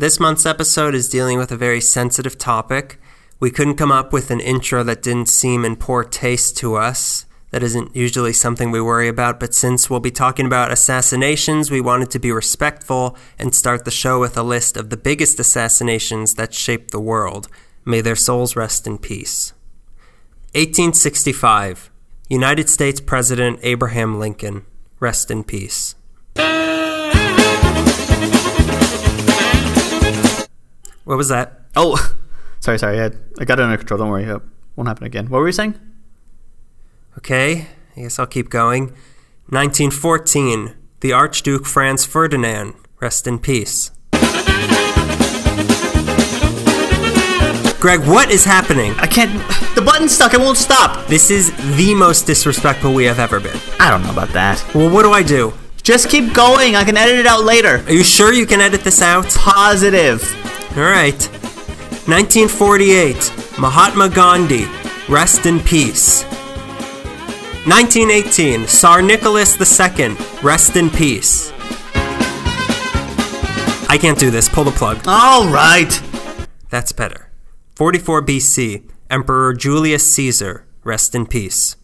This month's episode is dealing with a very sensitive topic. We couldn't come up with an intro that didn't seem in poor taste to us. That isn't usually something we worry about, but since we'll be talking about assassinations, we wanted to be respectful and start the show with a list of the biggest assassinations that shaped the world. May their souls rest in peace. 1865. United States President Abraham Lincoln. Rest in peace. What was that? Oh, sorry, sorry. I, I got it under control. Don't worry. It won't happen again. What were you saying? Okay, I guess I'll keep going. 1914. The Archduke Franz Ferdinand. Rest in peace. Greg, what is happening? I can't. The button's stuck. It won't stop. This is the most disrespectful we have ever been. I don't know about that. Well, what do I do? Just keep going. I can edit it out later. Are you sure you can edit this out? Positive. All right. 1948. Mahatma Gandhi. Rest in peace. 1918. Tsar Nicholas II. Rest in peace. I can't do this. Pull the plug. All right. That's better. 44 BC. Emperor Julius Caesar. Rest in peace.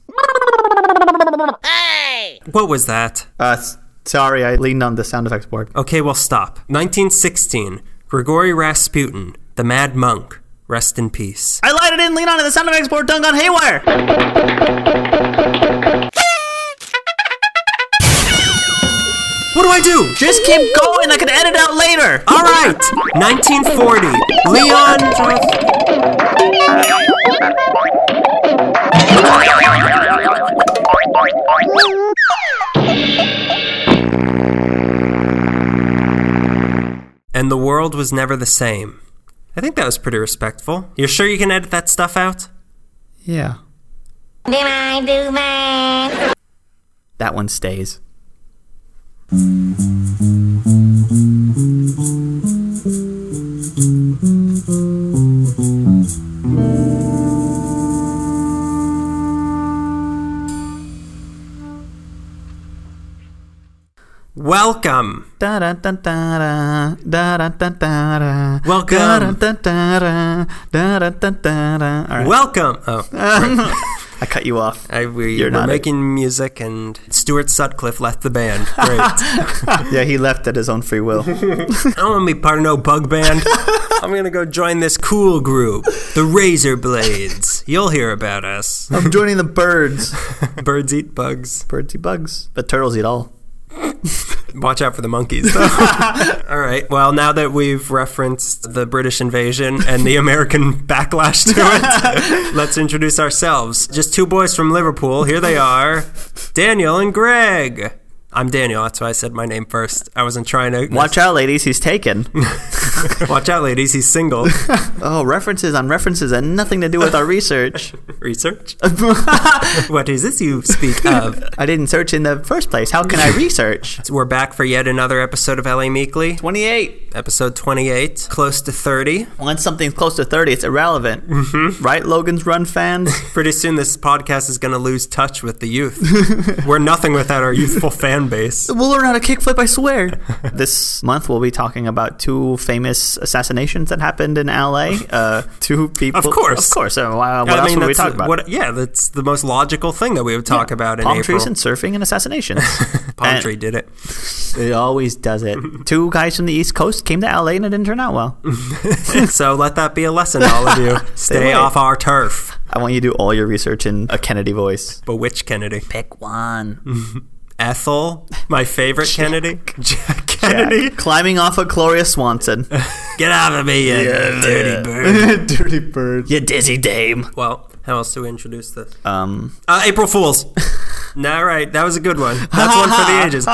Hey! What was that? Uh, sorry, I leaned on the sound effects board. Okay, well, stop. 1916. Grigory Rasputin. The Mad Monk. Rest in peace. I lied. I didn't lean on it. The sound effects board done gone haywire. What do I do? Just keep going. I can edit out later. All right. 1940. Leon. And the world was never the same. I think that was pretty respectful. You're sure you can edit that stuff out? Yeah. Did I do that? That one stays. Welcome. Da da da Welcome. Welcome. I cut you off. I, we You're not making it. music, and Stuart Sutcliffe left the band. Great. yeah, he left at his own free will. I don't want to be part of no bug band. I'm gonna go join this cool group, the Razor Blades. You'll hear about us. I'm joining the birds. birds eat bugs. Birds eat bugs, but turtles eat all. Watch out for the monkeys. All right. Well, now that we've referenced the British invasion and the American backlash to it, let's introduce ourselves. Just two boys from Liverpool. Here they are, Daniel and Greg. I'm Daniel. That's why I said my name first. I wasn't trying to Watch out, ladies. He's taken. Watch out, ladies. He's single. Oh, references on references and nothing to do with our research. Research. what is this you speak of? I didn't search in the first place. How can I research? So we're back for yet another episode of LA Meekly, 28. episode 28, close to 30. Once something's close to 30, it's irrelevant. Mm-hmm. Right, Logan's Run fans? Pretty soon, this podcast is going to lose touch with the youth. we're nothing without our youthful fan base. We'll learn how to kickflip, I swear. this month, we'll be talking about two famous assassinations that happened in LA. Uh, two people. Of course. Of course. Uh, what I else mean, would we talk the- about? What, yeah, that's the most logical thing that we would talk about in Palm April. trees and surfing and assassinations. Palm And- tree did it. It always does it. Two guys from the East Coast came to LA and it didn't turn out well. so let that be a lesson, to all of you. Stay away. off our turf. I want you to do all your research in a Kennedy voice. But which Kennedy? Pick one. Ethel, my favorite Kennedy. Jack Kennedy. Climbing off of Gloria Swanson. Get out of me, you dirty bird. Dirty bird. You dizzy dame. Well, how else do we introduce this? Um, Uh, April Fools. All right, that was a good one. That's one for the ages.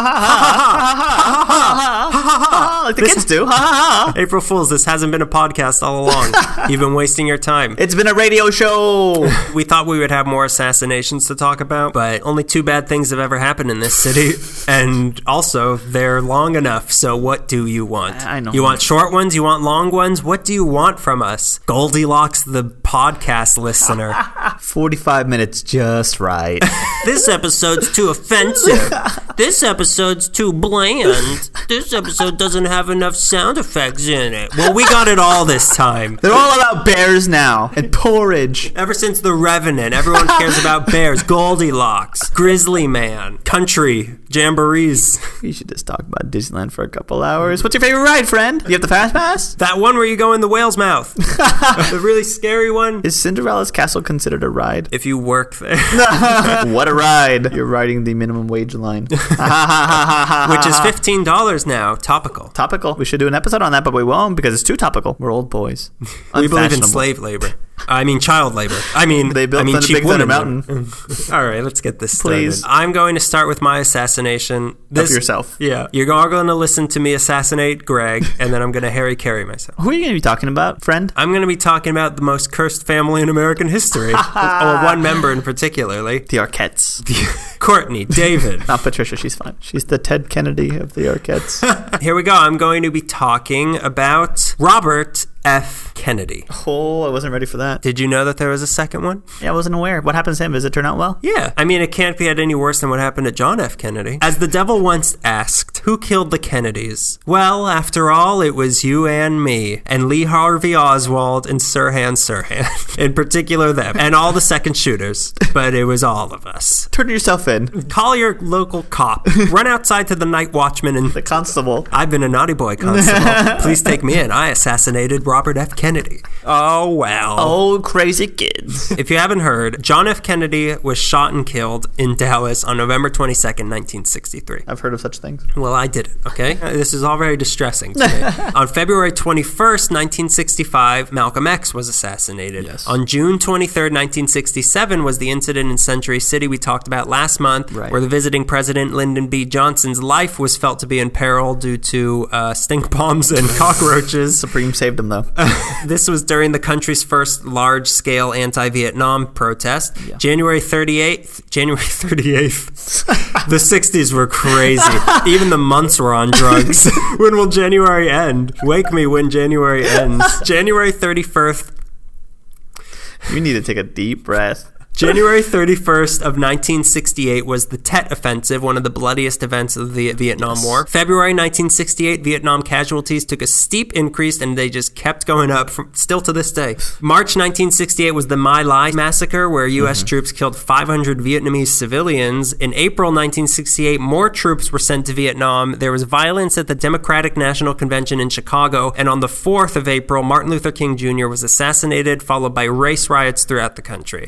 Like the kids do. Ha, ha, ha. April Fools, this hasn't been a podcast all along. You've been wasting your time. It's been a radio show. We thought we would have more assassinations to talk about, but only two bad things have ever happened in this city. And also, they're long enough, so what do you want? I know. You want short ones? You want long ones? What do you want from us? Goldilocks the podcast listener. 45 minutes just right. This episode's too offensive. This episode's too bland. This episode doesn't have enough sound effects in it. Well, we got it all this time. They're all about bears now and porridge. Ever since The Revenant, everyone cares about bears, Goldilocks, Grizzly Man, country, jamborees. We should just talk about Disneyland for a couple hours. What's your favorite ride, friend? You have the fast pass? That one where you go in the whale's mouth. the really scary one. Is Cinderella's castle considered a ride? If you work there, what a ride! You're riding the minimum wage line. which is $15 now, topical. Topical. We should do an episode on that, but we won't because it's too topical. We're old boys. We believe in slave labor. I mean, child labor. I mean, They built I mean, cheap Big Thunder. Mountain. All right, let's get this started. Please. I'm going to start with my assassination. This, yourself. Yeah. You're all going to listen to me assassinate Greg, and then I'm going to Harry Carry myself. Who are you going to be talking about, friend? I'm going to be talking about the most cursed family in American history. or one member in particularly. The Arquettes. Courtney, David. Not Patricia, she's fine. She's the Ted Kennedy of the Arquettes. Here we go. I'm going to be talking about Robert F. Kennedy. oh, I wasn't ready for that. Did you know that there was a second one? Yeah, I wasn't aware. What happened to him? Does it turn out well? Yeah. I mean, it can't be any worse than what happened to John F. Kennedy. As the devil once asked, who killed the Kennedys? Well, after all, it was you and me, and Lee Harvey Oswald and Sirhan Sirhan. in particular, them, and all the second shooters. But it was all of us. Turn yourself in. Call your local cop. Run outside to the night watchman and. The constable. I've been a naughty boy constable. Please take me in. I assassinated Robert F. Kennedy. Oh, well. Oh, crazy kids. If you haven't heard, John F. Kennedy was shot and killed in Dallas on November 22nd, 1963. I've heard of such things. Well, I didn't, okay? Uh, This is all very distressing to me. on February 21st, 1965, Malcolm X was assassinated. Yes. On June 23rd, 1967, was the incident in Century City we talked about last month, Right. where the visiting president, Lyndon B. Johnson's life was felt to be in peril due to uh, stink bombs and cockroaches. Supreme saved him, though. This was during the country's first large-scale anti-Vietnam protest. January 38th, January 38th. the 60s were crazy. Even the months were on drugs. when will January end? Wake me when January ends. January 31st, you need to take a deep breath. January 31st of 1968 was the Tet Offensive, one of the bloodiest events of the Vietnam War. February 1968, Vietnam casualties took a steep increase and they just kept going up from still to this day. March 1968 was the My Lai massacre where US mm-hmm. troops killed 500 Vietnamese civilians. In April 1968, more troops were sent to Vietnam. There was violence at the Democratic National Convention in Chicago, and on the 4th of April, Martin Luther King Jr. was assassinated, followed by race riots throughout the country.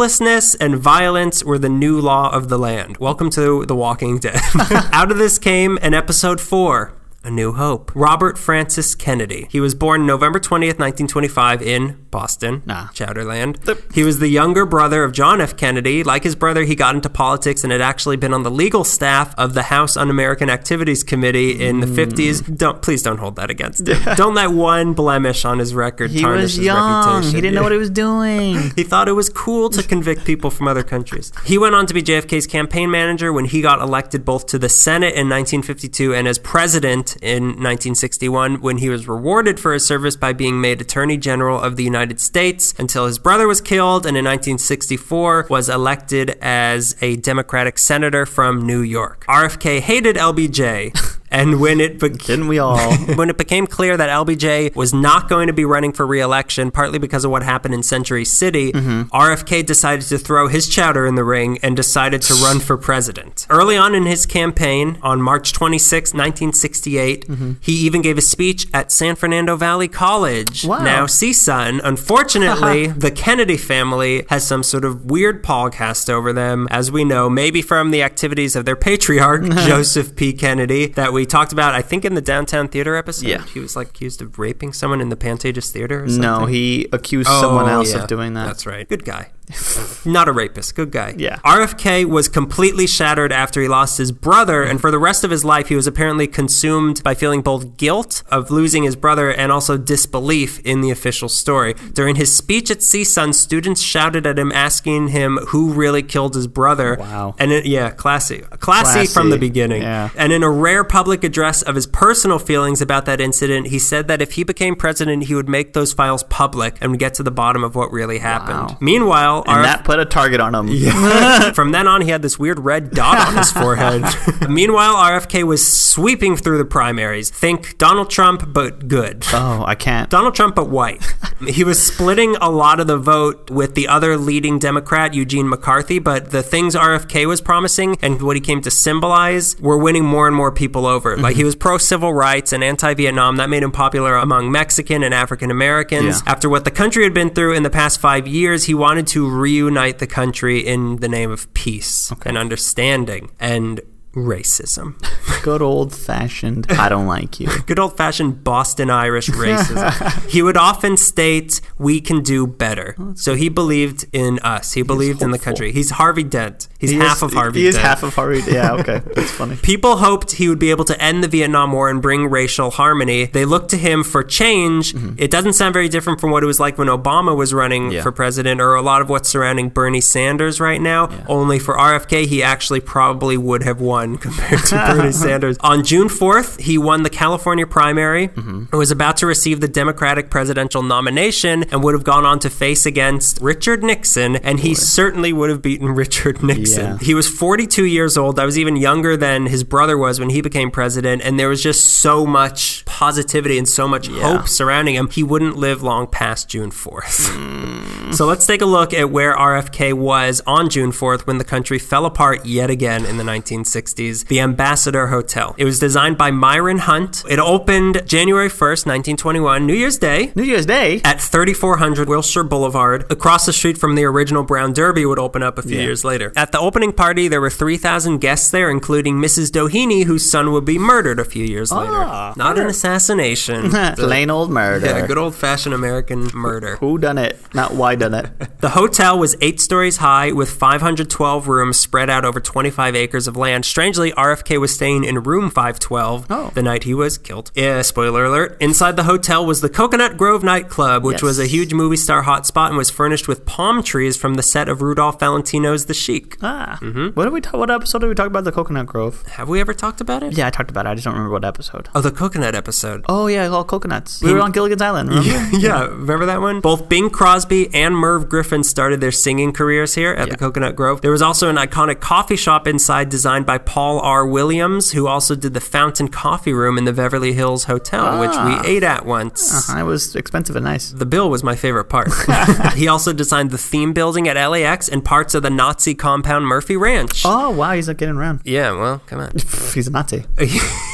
Hopelessness and violence were the new law of the land. Welcome to The Walking Dead. Out of this came an episode 4. A New Hope. Robert Francis Kennedy. He was born November 20th, 1925 in Boston, Ah. Chowderland. He was the younger brother of John F. Kennedy. Like his brother, he got into politics and had actually been on the legal staff of the House Un-American Activities Committee in the Hmm. 50s. Don't please don't hold that against him. don't let one blemish on his record He tarnish was his young. reputation. He didn't know what he was doing. He thought it was cool to convict people from other countries. He went on to be JFK's campaign manager when he got elected both to the Senate in 1952 and as president in 1961 when he was rewarded for his service by being made Attorney General of the United States until his brother was killed and in 1964 was elected as a Democratic senator from New York. RFK hated LBJ. And when it became Didn't we all? when it became clear that LBJ was not going to be running for re-election, partly because of what happened in Century City, mm-hmm. RFK decided to throw his chowder in the ring and decided to run for president. Early on in his campaign, on March 26, 1968, mm-hmm. he even gave a speech at San Fernando Valley College. Wow. Now, CSUN, unfortunately, the Kennedy family has some sort of weird pall cast over them, as we know, maybe from the activities of their patriarch, Joseph P. Kennedy, that we talked about, I think, in the Downtown Theater episode. Yeah. He was like accused of raping someone in the Pantages Theater or something. no, he accused Oh, someone else yeah. of doing that. That's right. Good guy. Not a rapist, good guy. Yeah. RFK was completely shattered after he lost his brother, and for the rest of his life, he was apparently consumed by feeling both guilt of losing his brother and also disbelief in the official story. During his speech at CSUN, students shouted at him, asking him who really killed his brother. Wow. And it, yeah, classy. classy. from the beginning. yeah. And in a rare public address of his personal feelings about that incident, he said that if he became president, he would make those files public and get to the bottom of what really happened. Wow. Meanwhile, And RF that put a target on him. from then on, he had this weird red dot on his forehead. Meanwhile, RFK was sweeping through the primaries. Think Donald Trump, but good. Oh, I can't. Donald Trump, but white. he was splitting a lot of the vote with the other leading Democrat, Eugene McCarthy, but the things RFK was promising and what he came to symbolize were winning more and more people over. Like he mm-hmm. was pro civil rights and anti Vietnam. That made him popular among Mexican and African Americans. Yeah. After what the country had been through in the past five years, he wanted to reunite the country in the name of peace and understanding and racism. Good old fashioned. I don't like you. Good old fashioned Boston Irish racism. he would often state, We can do better. So he believed in us. He believed in the country. He's Harvey Dent. He's He half is, of Harvey He is half of Harvey. Yeah, okay. That's funny. People hoped he would be able to end the Vietnam War and bring racial harmony. They looked to him for change. It doesn't sound very different from what it was like when Obama was running Mm-hmm. Yeah. for president or a lot of what's surrounding Bernie Sanders right now. Only for RFK, he actually probably would have won compared to Bernie Sanders. On June 4th, he won the California primary Mm-hmm. and was about to receive the Democratic presidential nomination and would have gone on to face against Richard Nixon, and he certainly would have beaten Richard Nixon. Yeah. He was 42 years old. I was even younger than his brother was when he became president, and there was just so much positivity and so much hope surrounding him. He wouldn't live long past June 4th. so let's take a look at where RFK was on June 4th when the country fell apart yet again in the 1960s. The Ambassador Hotel. It was designed by Myron Hunt. It opened January 1st, 1921, New Year's Day. New Year's Day. At 3400 Wilshire Boulevard, across the street from the original Brown Derby, would open up a few Yeah. years later. At the opening party, there were 3,000 guests there, including Mrs. Doheny, whose son would be murdered a few years later. Ah, Not an assassination. Plain old murder. yeah, good old fashioned American murder. Who done it? Not why done it. The hotel was eight stories high with 512 rooms spread out over 25 acres of land. Strangely, RFK was staying in room 512 Oh. the night he was killed. Yeah, spoiler alert. Inside the hotel was the Coconut Grove nightclub, which Yes. was a huge movie star hotspot and was furnished with palm trees from the set of Rudolph Valentino's The Sheik. Ah. Mm-hmm. What did we talk? What episode did we talk about the Coconut Grove? Have we ever talked about it? Yeah, I talked about it. I just don't remember what episode. Oh, the coconut episode. Oh yeah, all coconuts. We were on Gilligan's Island. Remember? yeah, remember that one? Both Bing Crosby and Merv Griffin started their singing careers here at the Coconut Grove. There was also an iconic coffee shop inside designed by Paul R. Williams, who also did the Fountain Coffee Room in the Beverly Hills Hotel, Ah. which we ate at once. Uh-huh, it was expensive and nice. The bill was my favorite part. he also designed the theme building at LAX and parts of the Nazi compound Murphy Ranch. Oh wow, he's not getting around. Yeah, well, come on. He's a Nazi.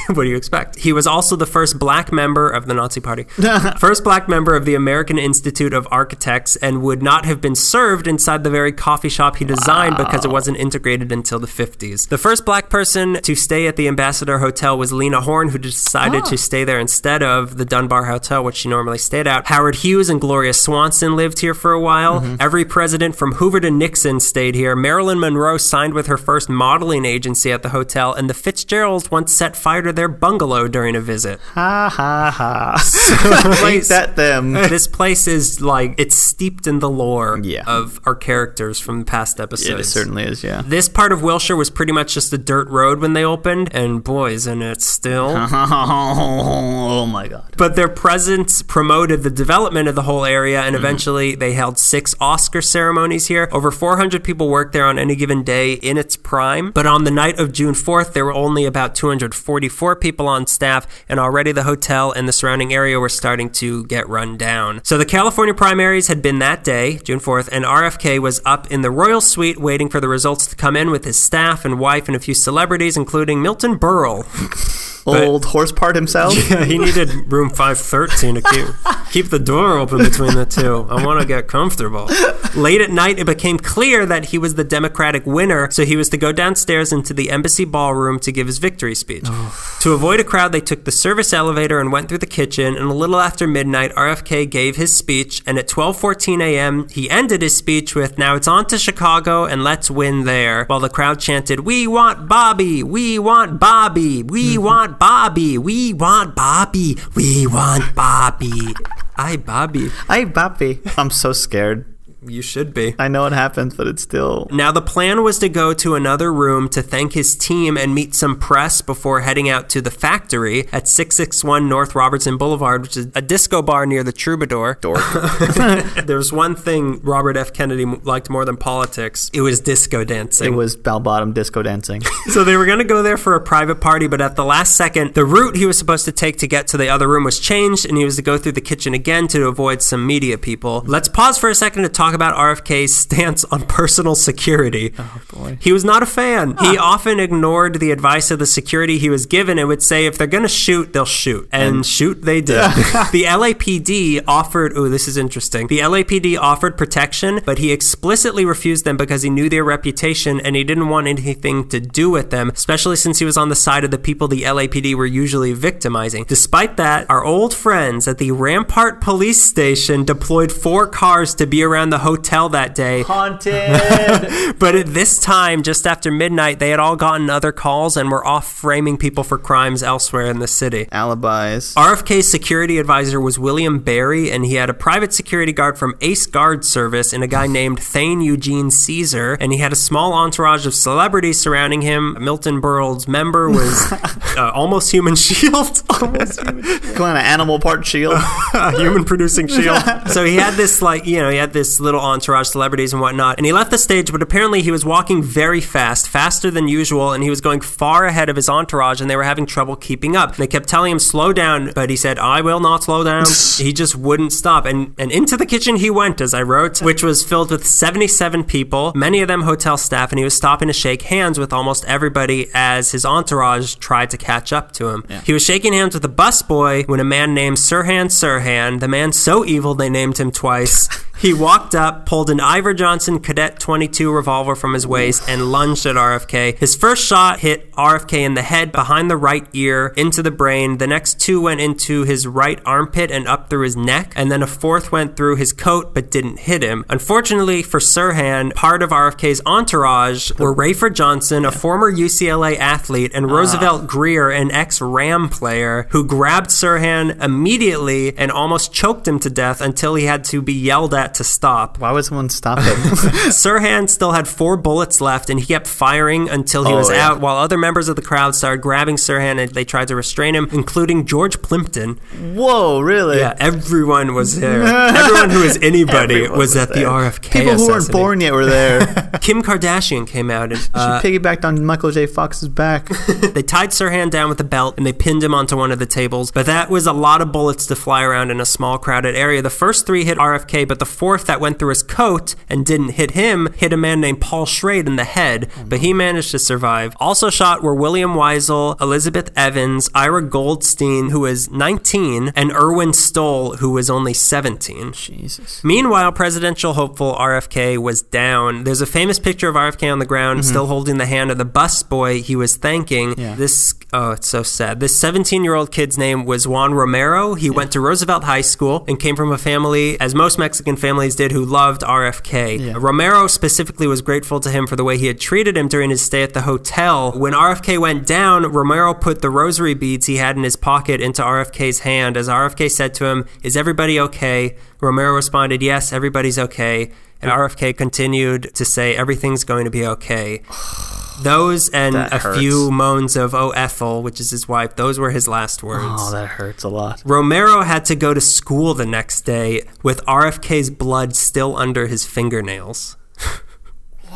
what do you expect? He was also the first black member of the Nazi Party, first black member of the American Institute of Architects, and would not have been served inside the very coffee shop he designed because it wasn't integrated until the 50s. The first black person to stay at the Ambassador Hotel was Lena Horne, who decided oh. to stay there instead of the Dunbar Hotel, which she normally stayed at. Howard Hughes and Gloria Swanson lived here for a while. Mm-hmm. Every president from Hoover to Nixon stayed here. Marilyn Monroe signed with her first modeling agency at the hotel, and the Fitzgeralds once set fire to their bungalow during a visit. Ha ha ha. Ain't that them? this place is like it's steeped in the lore Yeah. of our characters from the past episodes. It certainly is. Yeah. This part of Wilshire was pretty much just a dirt road when they opened, and boy, isn't it still. oh my god. But their presence promoted the development of the whole area, and mm-hmm. eventually they held six Oscar ceremonies here. Over 400 people worked there on any given day in its prime. But on the night of June 4th, there were only about 244 people on staff, and already the hotel and the surrounding area were starting to get run down. So the California primaries had been that day, June 4th, and RFK was up in the royal suite waiting for the results to come in with his staff and wife and a few celebrities, including Milton Berle. Old horse part himself. Yeah, he needed room 513 to keep, Keep the door open between the two. I want to get comfortable. Late at night, it became clear that he was the Democratic winner, so he was to go downstairs into the embassy ballroom to give his victory speech. To avoid a crowd, they took the service elevator and went through the kitchen. And a little after midnight, RFK gave his speech, and at 12:14 a.m., he ended his speech with "Now it's on to Chicago and let's win there." While the crowd chanted, "We want Bobby! We want Bobby! We mm-hmm. want Bobby! We want Bobby! We want Bobby!" Hi, Bobby. Hey, Bobby. I'm so scared. You should be. I know it happens, but it's still. Now, the plan was to go to another room to thank his team and meet some press before heading out to the factory at 661 North Robertson Boulevard, which is a disco bar near the Troubadour. Dork. There's one thing Robert F. Kennedy liked more than politics it was disco dancing. It was bell bottom disco dancing. so they were going to go there for a private party, but at the last second, the route he was supposed to take to get to the other room was changed, and he was to go through the kitchen again to avoid some media people. Let's pause for a second to talk about RFK's stance on personal security. Oh, boy. He was not a fan. He often ignored the advice of the security he was given and would say, if they're going to shoot, they'll shoot. And, shoot they did. the LAPD offered, oh, this is interesting. The LAPD offered protection, but he explicitly refused them because he knew their reputation and he didn't want anything to do with them, especially since he was on the side of the people the LAPD were usually victimizing. Despite that, our old friends at the Rampart Police Station deployed four cars to be around the hotel that day Haunted. but at this time, just after midnight, they had all gotten other calls and were off framing people for crimes elsewhere in the city. Alibis. RFK's security advisor was William Barry, and he had a private security guard from Ace Guard Service and a guy named Thane Eugene Cesar, and he had a small entourage of celebrities surrounding him. Milton Berle's member was uh, Almost Human Shield. Almost Human Kind of animal part shield. human producing shield. so he had this like you know he had this little entourage, celebrities and whatnot, and he left the stage. But apparently he was walking very fast, faster than usual, and he was going far ahead of his entourage, and they were having trouble keeping up. And they kept telling him slow down, but he said, "I will not slow down." he just wouldn't stop, and and into the kitchen he went, as I wrote, which was filled with seventy seven people, many of them hotel staff, and he was stopping to shake hands with almost everybody as his entourage tried to catch up to him. He was shaking hands with a busboy when a man named Sirhan Sirhan, the man so evil they named him twice, he walked up, pulled an Iver Johnson Cadet 22 revolver from his waist, and lunged at RFK. His first shot hit RFK in the head, behind the right ear, into the brain. The next two went into his right armpit and up through his neck, and then a fourth went through his coat but didn't hit him. Unfortunately for Sirhan, part of RFK's entourage were Rafer Johnson, a former UCLA athlete, and Roosevelt ah. Grier, an ex Ram player, who grabbed Sirhan immediately and almost choked him to death until he had to be yelled at to stop. Why would someone stop him? Sirhan still had four bullets left, and he kept firing until he Oh, was yeah. out, while other members of the crowd started grabbing Sirhan and they tried to restrain him, including George Plimpton. Whoa, really? Yeah, everyone was there. everyone who was anybody was, was at the. RFK. People who weren't born yet were there. Kim Kardashian came out and uh, she piggybacked on Michael J. Fox's back. they tied Sirhan down with a belt and they pinned him onto one of the tables. But that was a lot of bullets to fly around in a small crowded area. The first three hit RFK, but the fourth that went through his coat and didn't hit him hit a man named Paul Schrade in the head, but he managed to survive. Also shot were William Weisel, Elizabeth Evans, Ira Goldstein, who was 19, and Irwin Stroll, who was only 17. Jesus. Meanwhile, presidential hopeful RFK was down. There's a famous picture of RFK on the ground, mm-hmm. still holding the hand of the bus boy he was thanking. Yeah. This, oh, it's so sad. This 17 year old kid's name was Juan Romero. He went to Roosevelt High School and came from a family, as most Mexican families did, who loved RFK. Yeah. Romero specifically was grateful to him for the way he had treated him during his stay at the hotel. When RFK went down, Romero put the rosary beads he had in his pocket into RFK's hand. As RFK said to him, Is everybody okay? Romero responded, Yes, everybody's okay. And RFK continued to say, Everything's going to be okay. Those and That a hurts. few moans of, Oh, Ethel, which is his wife, those were his last words. Oh, that hurts a lot. Romero had to go to school the next day with RFK's blood still under his fingernails.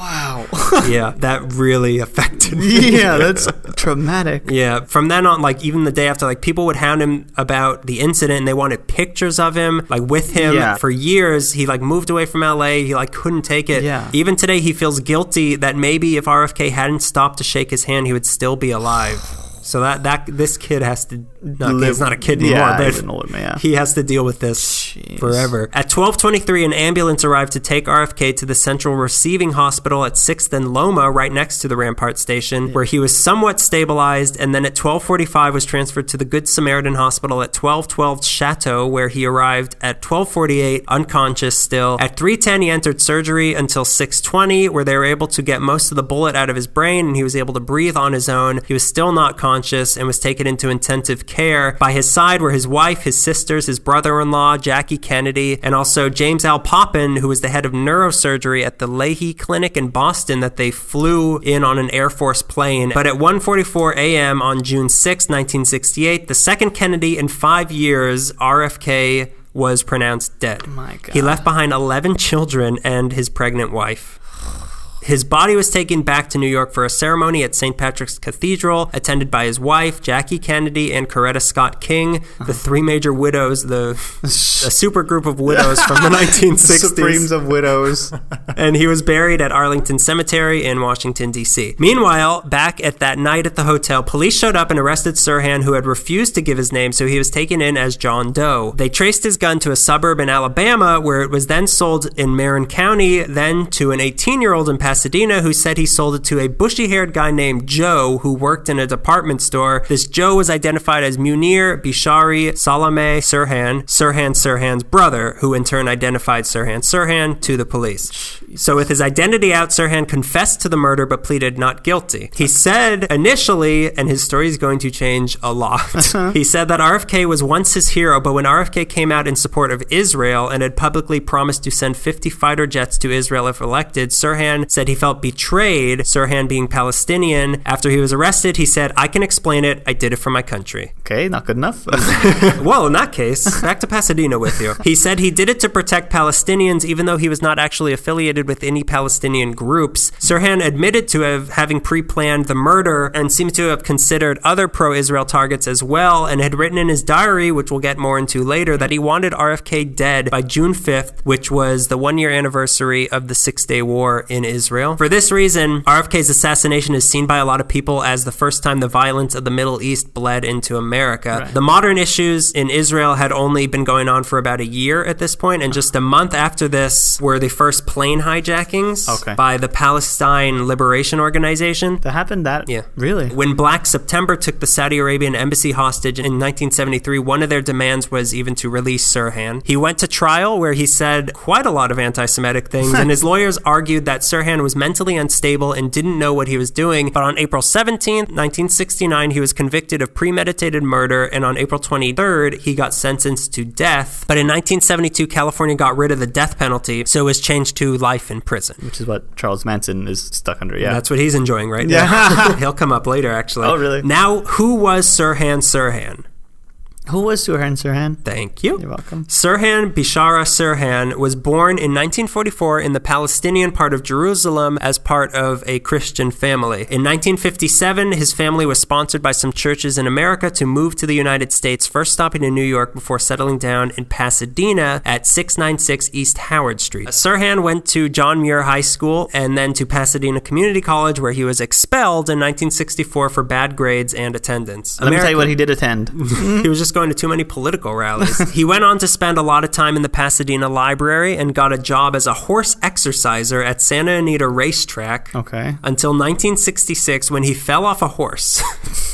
Wow. yeah, that really affected me. yeah, that's traumatic. Yeah, from then on, like even the day after, like people would hound him about the incident and they wanted pictures of him, like with him Yeah. for years. He like moved away from LA. He like couldn't take it. Yeah. Even today, he feels guilty that maybe if RFK hadn't stopped to shake his hand, he would still be alive. So that that this kid has to. Not, Live- he's not a kid anymore, yeah, but old man, he has to deal with this Jeez. forever. At 12:23, an ambulance arrived to take RFK to the Central Receiving Hospital at 6th and Loma, right next to the Rampart Station, where he was somewhat stabilized, and then at 12:45 was transferred to the Good Samaritan Hospital at 1212 Chateau, where he arrived at 12:48, unconscious still. At 3:10, he entered surgery until 6:20, where they were able to get most of the bullet out of his brain, and he was able to breathe on his own. He was still not conscious and was taken into intensive care. By his side were his wife, his sisters, his brother-in-law, Jackie Kennedy, and also James Al Poppen, who was the head of neurosurgery at the Lahey Clinic in Boston that they flew in on an Air Force plane. But at 1:44 a.m. on June 6, 1968, the second Kennedy in 5 years, RFK was pronounced dead. God. He left behind 11 children and his pregnant wife. His body was taken back to New York for a ceremony at St. Patrick's Cathedral, attended by his wife, Jackie Kennedy, and Coretta Scott King, the uh-huh. three major widows, the a super group of widows from the 1960s. Supremes of widows. and he was buried at Arlington Cemetery in Washington, D.C. Meanwhile, back at that night at the hotel, police showed up and arrested Sirhan, who had refused to give his name, so he was taken in as John Doe. They traced his gun to a suburb in Alabama, where it was then sold in Marin County, then to an 18 year old in Pasadena who said he sold it to a bushy haired guy named Joe who worked in a department store. This Joe was identified as Munir Bishari Salame Sirhan, Sirhan Sirhan's brother, who in turn identified Sirhan Sirhan to the police. So, with his identity out, Sirhan confessed to the murder but pleaded not guilty. He said initially, and his story is going to change a lot, uh-huh. he said that RFK was once his hero, but when RFK came out in support of Israel and had publicly promised to send 50 fighter jets to Israel if elected, Sirhan said he felt betrayed, Sirhan being Palestinian. After he was arrested, he said, I can explain it. I did it for my country. Okay, not good enough. Well, in that case, back to Pasadena with you. He said he did it to protect Palestinians, even though he was not actually affiliated with any Palestinian groups. Sirhan admitted to have having pre-planned the murder and seemed to have considered other pro-Israel targets as well, and had written in his diary, which we'll get more into later, that he wanted RFK dead by June 5th, which was the one-year anniversary of the Six-Day War in Israel. For this reason, RFK's assassination is seen by a lot of people as the first time the violence of the Middle East bled into America. Right. The modern issues in Israel had only been going on for about a year at this point, and just a month after this were the first plane hijackings Okay. by the Palestine Liberation Organization. that happened that Yeah. really When Black September took the Saudi Arabian embassy hostage in 1973, one of their demands was even to release Sirhan. He went to trial where he said quite a lot of anti Semitic things, and his lawyers argued that Sirhan was mentally unstable and didn't know what he was doing. But on April 17, 1969, he was convicted of premeditated murder, and on April 23rd, he got sentenced to death. But in 1972, California got rid of the death penalty, so it was changed to life in prison. which is what Charles Manson is stuck under. Yeah, That's what he's enjoying right Yeah. now. He'll come up later, actually. Oh, really? Now, who was Sirhan Sirhan? Who was Sirhan Sirhan? Thank you. You're welcome. Sirhan Bishara Sirhan was born in 1944 in the Palestinian part of Jerusalem as part of a Christian family. In 1957, his family was sponsored by some churches in America to move to the United States, first stopping in New York before settling down in Pasadena at 696 East Howard Street. Sirhan went to John Muir High School and then to Pasadena Community College, where he was expelled in 1964 for bad grades and attendance. Let me tell you what he did attend. he was just going to too many political rallies. he went on to spend a lot of time in the Pasadena Library and got a job as a horse exerciser at Santa Anita Racetrack Okay. until 1966 when he fell off a horse.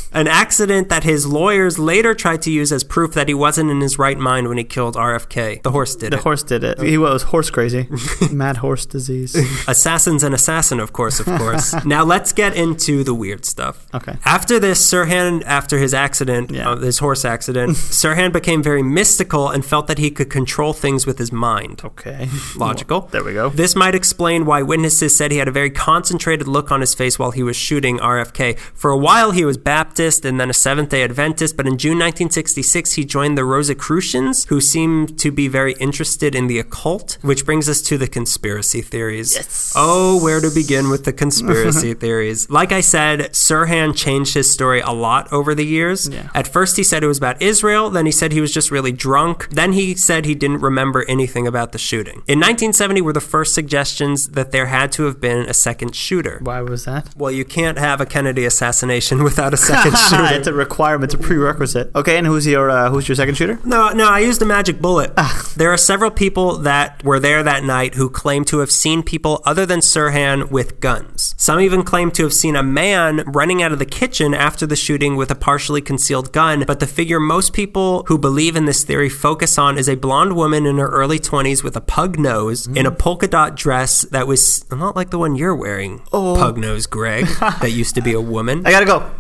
An accident that his lawyers later tried to use as proof that he wasn't in his right mind when he killed RFK. The horse did The it. The horse did it. He was horse crazy. Mad horse disease. Assassin's an assassin, of course, of course. now let's get into the weird stuff. Okay. After this, Sirhan, after his accident, Yeah. uh, his horse accident, Sirhan became very mystical and felt that he could control things with his mind. Okay. Logical. There we go. This might explain why witnesses said he had a very concentrated look on his face while he was shooting RFK. For a while, he was Baptist and then a Seventh day Adventist, but in June 1966, he joined the Rosicrucians, who seemed to be very interested in the occult, which brings us to the conspiracy theories. Yes. Oh, where to begin with the conspiracy theories? Like I said, Sirhan changed his story a lot over the years. Yeah. At first, he said it was about Israel. Israel, then he said he was just really drunk. Then he said he didn't remember anything about the shooting. In 1970 were the first suggestions that there had to have been a second shooter. Why was that? Well, you can't have a Kennedy assassination without a second shooter. it's a requirement, it's a prerequisite. Okay, and who's your uh, who's your second shooter? No, no, I used a magic bullet. there are several people that were there that night who claim to have seen people other than Sirhan with guns. Some even claim to have seen a man running out of the kitchen after the shooting with a partially concealed gun, but the figure most people who believe in this theory focus on is a blonde woman in her early 20s with a pug nose in a mm. polka dot dress that was not like the one you're wearing, oh. pug nose Greg, that used to be a woman. I gotta go.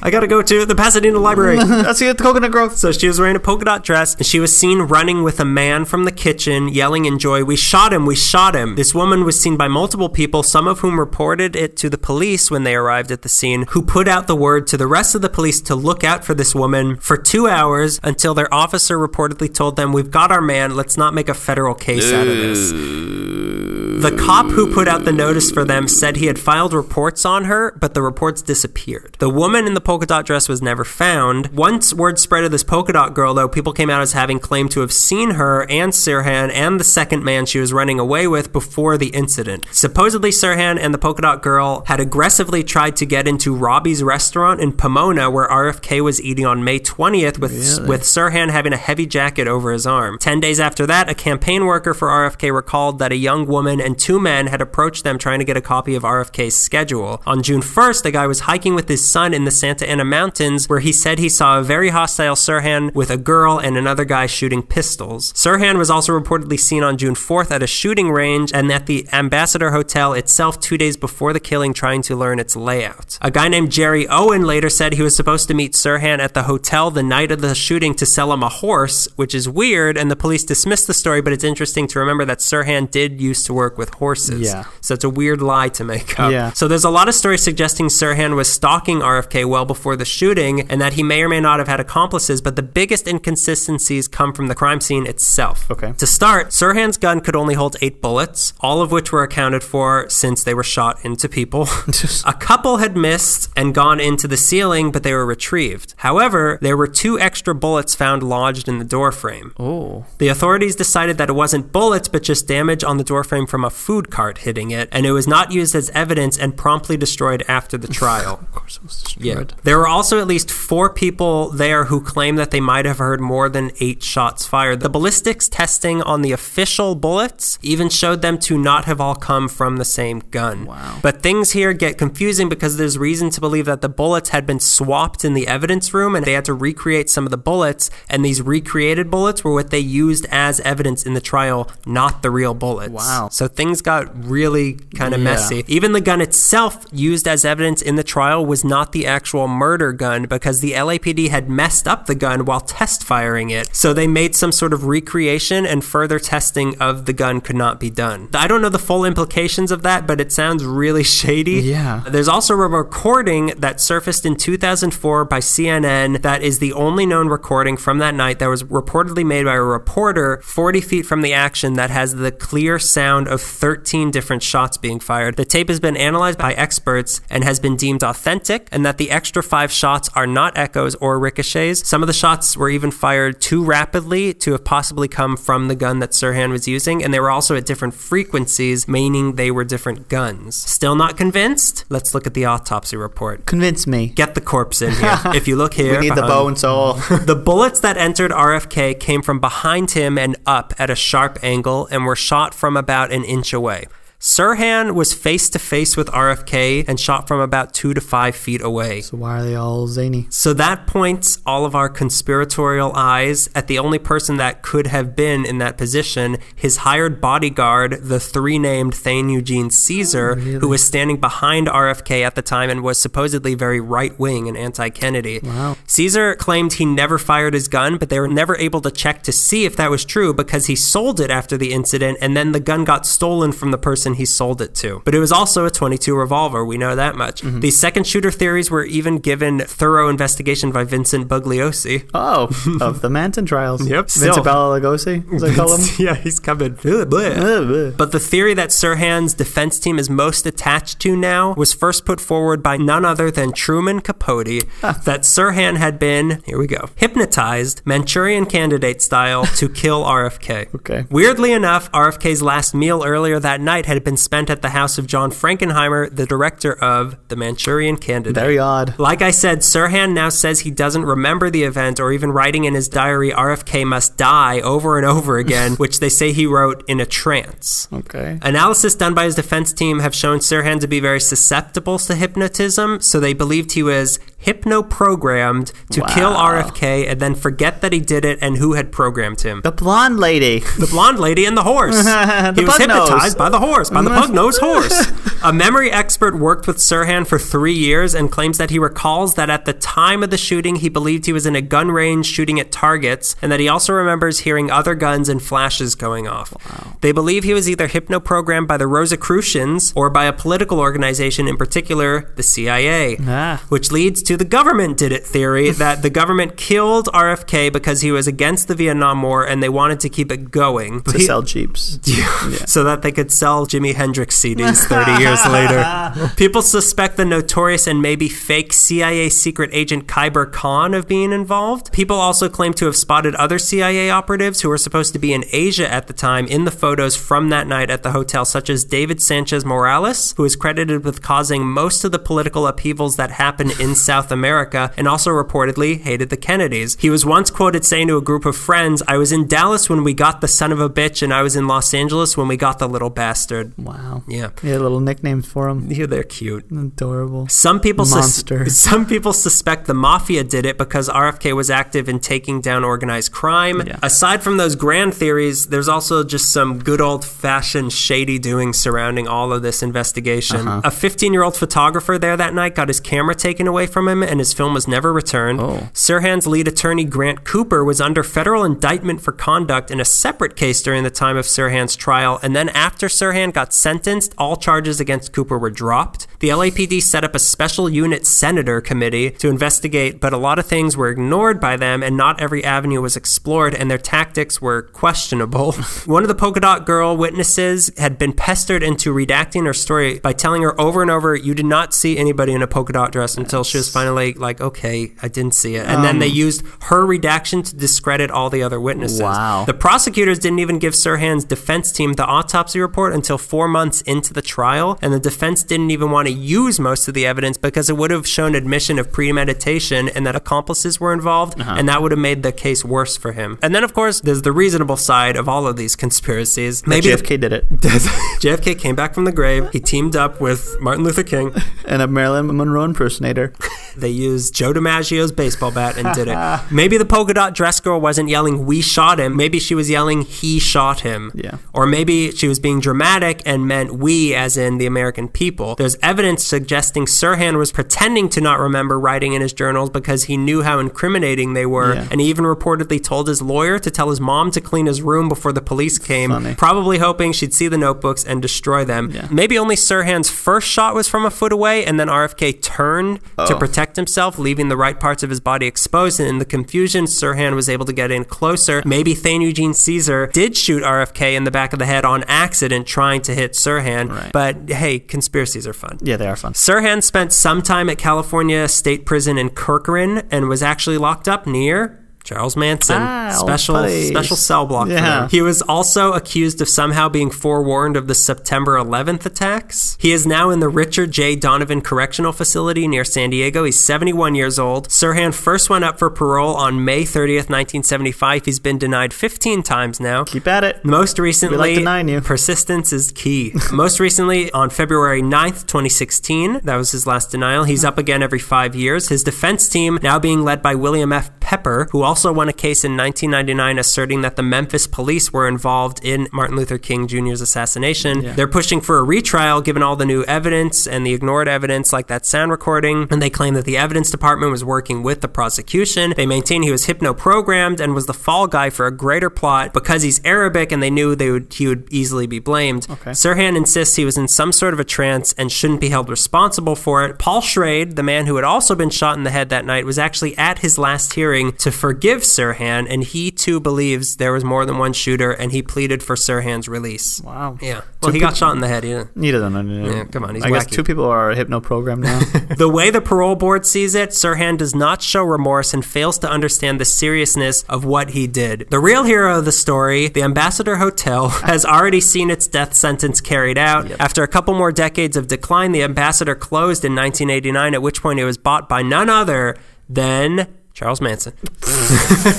I gotta go to the Pasadena Library. Let's see at the Coconut Grove. So she was wearing a polka dot dress and she was seen running with a man from the kitchen yelling in joy, We shot him, we shot him. This woman was seen by multiple people, some of whom reported it to the police when they arrived at the scene, who put out the word to the rest of the police to look out for this woman for two hours until their officer reportedly told them, We've got our man, let's not make a federal case out of this. The cop who put out the notice for them said he had filed reports on her, but the reports disappeared. The woman in the polka dot dress was never found. Once word spread of this polka dot girl, though, people came out as having claimed to have seen her and Sirhan and the second man she was running away with before the incident. Supposedly, Sirhan and the polka dot girl had aggressively tried to get into Robbie's restaurant in Pomona, where RFK was eating on May 20th, with Really? with Sirhan having a heavy jacket over his arm. Ten days after that, a campaign worker for RFK recalled that a young woman and two men had approached them trying to get a copy of RFK's schedule. On June 1st, a guy was hiking with his son in the Santa Ana Mountains where he said he saw a very hostile Sirhan with a girl and another guy shooting pistols. Sirhan was also reportedly seen on June 4th at a shooting range and at the Ambassador Hotel itself two days before the killing trying to learn its layout. A guy named Jerry Owen later said he was supposed to meet Sirhan at the hotel the night of the shooting to sell him a horse, which is weird, and the police dismissed the story, but it's interesting to remember that Sirhan did used to work with horses. Yeah. So it's a weird lie to make up. Yeah. So there's a lot of stories suggesting Sirhan was stalking RFK well before the shooting and that he may or may not have had accomplices, but the biggest inconsistencies come from the crime scene itself. Okay. To start, Sirhan's gun could only hold eight bullets, all of which were accounted for since they were shot into people. a couple had missed and gone into the ceiling, but they were retrieved. However, there were two extra bullets found lodged in the doorframe. Oh. The authorities decided that it wasn't bullets, but just damage on the doorframe from a food cart hitting it, and it was not used as evidence and promptly destroyed after the trial. Of course it was Yeah. destroyed. There were also at least four people there who claim that they might have heard more than eight shots fired. The ballistics testing on the official bullets even showed them to not have all come from the same gun. Wow. But things here get confusing because there's reason to believe that the bullets had been swapped in the evidence room and they had to recreate some of the bullets, and these recreated bullets were what they used as evidence in the trial, not the real bullets. Wow. So things got really kind of Yeah. messy. Even the gun itself used as evidence in the trial was not the actual murder gun because the LAPD had messed up the gun while test firing it. So they made some sort of recreation and further testing of the gun could not be done. I don't know the full implications of that, but it sounds really shady. Yeah. There's also a recording that surfaced in 2004 by CNN that is the only known recording from that night that was reportedly made by a reporter 40 feet from the action that has the clear sound of 13 different shots being fired. The tape has been analyzed by experts and has been deemed authentic, and that the extra five shots are not echoes or ricochets. Some of the shots were even fired too rapidly to have possibly come from the gun that Sirhan was using, and they were also at different frequencies, meaning they were different guns. Still not convinced? Let's look at the autopsy report. Convince me. Get the corpse in here. if you look here, we need the behind- and soul. the bullets that entered RFK came from behind him and up at a sharp angle and were shot from about an inch away. Sirhan was face to face with RFK and shot from about two to five feet away. so why are they all zany? So that points all of our conspiratorial eyes at the only person that could have been in that position, his hired bodyguard, the three named Thane Eugene Cesar, oh, who was standing behind RFK at the time and was supposedly very right wing and anti Kennedy. Wow. Cesar claimed he never fired his gun, but they were never able to check to see if that was true because he sold it after the incident and then the gun got stolen from the person person he sold it to. But it was also a 22 revolver, we know that much. Mm-hmm. The second shooter theories were even given thorough investigation by Vincent Bugliosi. Oh, of the Manson trials. Yep, still. Vincent Bela Lugosi, as I call him. yeah, he's coming. But the theory that Sirhan's defense team is most attached to now was first put forward by none other than Truman Capote that Sirhan had been, here we go, hypnotized Manchurian candidate style to kill RFK. Okay. Weirdly enough, RFK's last meal earlier that night had been spent at the house of John Frankenheimer, the director of The Manchurian Candidate. Very odd. Like I said, Sirhan now says he doesn't remember the event or even writing in his diary RFK must die over and over again, which they say he wrote in a trance. Okay. Analysis done by his defense team have shown Sirhan to be very susceptible to hypnotism, so they believed he was hypno-programmed to kill RFK and then forget that he did it and who had programmed him. The blonde lady. The blonde lady and the horse. The he was pug nose. hypnotized by the horse, by the pug nose horse. A memory expert worked with Sirhan for three years and claims that he recalls that at the time of the shooting, he believed he was in a gun range shooting at targets, and that he also remembers hearing other guns and flashes going off. They believe he was either hypno-programmed by the Rosicrucians or by a political organization, in particular the CIA, Ah. which leads to the government did it theory that the government killed RFK because he was against the Vietnam War and they wanted to keep it going. To sell Jeeps. so that they could sell Jimi Hendrix CDs 30 years later. People suspect the notorious and maybe fake CIA secret agent Khaibar Khan of being involved. People also claim to have spotted other CIA operatives who were supposed to be in Asia at the time in the photos from that night at the hotel, such as David Sanchez Morales, who is credited with causing most of the political upheavals that happened in South America and also reportedly hated the Kennedys. He was once quoted saying to a group of friends, I was in Dallas when we got the son of a bitch, and I was in Los Angeles when we got the little bastard. Wow. Yeah. Yeah, little nicknames for him. Yeah, they're cute. Adorable. Some people sus- Monster. some people suspect the mafia did it because RFK was active in taking down organized crime. Yeah. Aside from those grand theories, there's also just some good old fashioned shady doings surrounding all of this investigation. Uh-huh. A 15 year old photographer there that night got his camera taken away from him and his film was never returned. Oh. Sirhan's lead attorney Grant Cooper was under federal indictment for conduct in a separate case during the time of Sirhan's trial, and then after Sirhan got sentenced, all charges against Cooper were dropped. The LAPD set up a special unit senator committee to investigate, but a lot of things were ignored by them, and not every avenue was explored, and their tactics were questionable. One of the polka dot girl witnesses had been pestered into redacting her story by telling her over and over, "You did not see anybody in a polka dot dress," until she was finally like, "Okay, I didn't see it," and then they used her redaction to discredit all the other witnesses. Wow. The prosecutors didn't even give Sirhan's defense team the autopsy report until four months into the trial, and the defense didn't even want to use most of the evidence because it would have shown admission of premeditation and that accomplices were involved, Uh-huh. and that would have made the case worse for him. And then, of course, there's the reasonable side of all of these conspiracies. Maybe JFK did it. JFK came back from the grave. He teamed up with Martin Luther King. And a Marilyn Monroe impersonator. They used Joe DiMaggio's baseball bat and did it. Maybe the polka dot dress girl wasn't yelling, We shot him. Maybe she was yelling, He shot him. Yeah. Or maybe she was being dramatic and meant we, as in the American people. There's evidence suggesting Sirhan was pretending to not remember writing in his journals because he knew how incriminating they were. Yeah. And he even reportedly told his lawyer to tell his mom to clean his room before the police came, Funny. probably hoping she'd see the notebooks and destroy them. Yeah. Maybe only Sirhan's first shot was from a foot away, and then RFK turned to Oh. Protect himself, leaving the right parts of his body exposed. And in the confusion, Sirhan was able to get in closer. Maybe Thane Eugene Cesar did shoot RFK in the back of the head on accident, trying to hit Sirhan. Right. But hey, conspiracies are fun. Yeah, they are fun. Sirhan spent some time at California State Prison in Corcoran and was actually locked up near Charles Manson. Ah, special special cell block Yeah. He was also accused of somehow being forewarned of the September 11th attacks. He is now in the Richard J. Donovan Correctional Facility near San Diego. He's 71 years old. Sirhan first went up for parole on May 30th, 1975. He's been denied 15 times now. Keep at it. Most recently, we like denying you. persistence is key. Most recently, on February 9th, 2016, that was his last denial. He's up again every five years. His defense team, now being led by William F. Pepper, who also won a case in 1999 asserting that the Memphis police were involved in Martin Luther King Jr.'s assassination. They're pushing for a retrial given all the new evidence and the ignored evidence, like that sound recording. And they claim that the evidence department was working with the prosecution. They maintain he was hypno programmed and was the fall guy for a greater plot because he's Arabic and they knew they would, he would easily be blamed. Okay. Sirhan insists he was in some sort of a trance and shouldn't be held responsible for it. Paul Schrade, the man who had also been shot in the head that night, was actually at his last hearing to forgive Sirhan, and he too believes there was more than one shooter, and he pleaded for Sirhan's release. Wow. Yeah. Well, he got shot in the head. Yeah. He doesn't know. Yeah, come on, he's I guess two people are hypno programmed now. The way the parole board sees it, Sirhan does not show remorse and fails to understand the seriousness of what he did. The real hero of the story, the Ambassador Hotel, has already seen its death sentence carried out. After a couple more decades of decline, the Ambassador closed in 1989, at which point it was bought by none other than Charles Manson.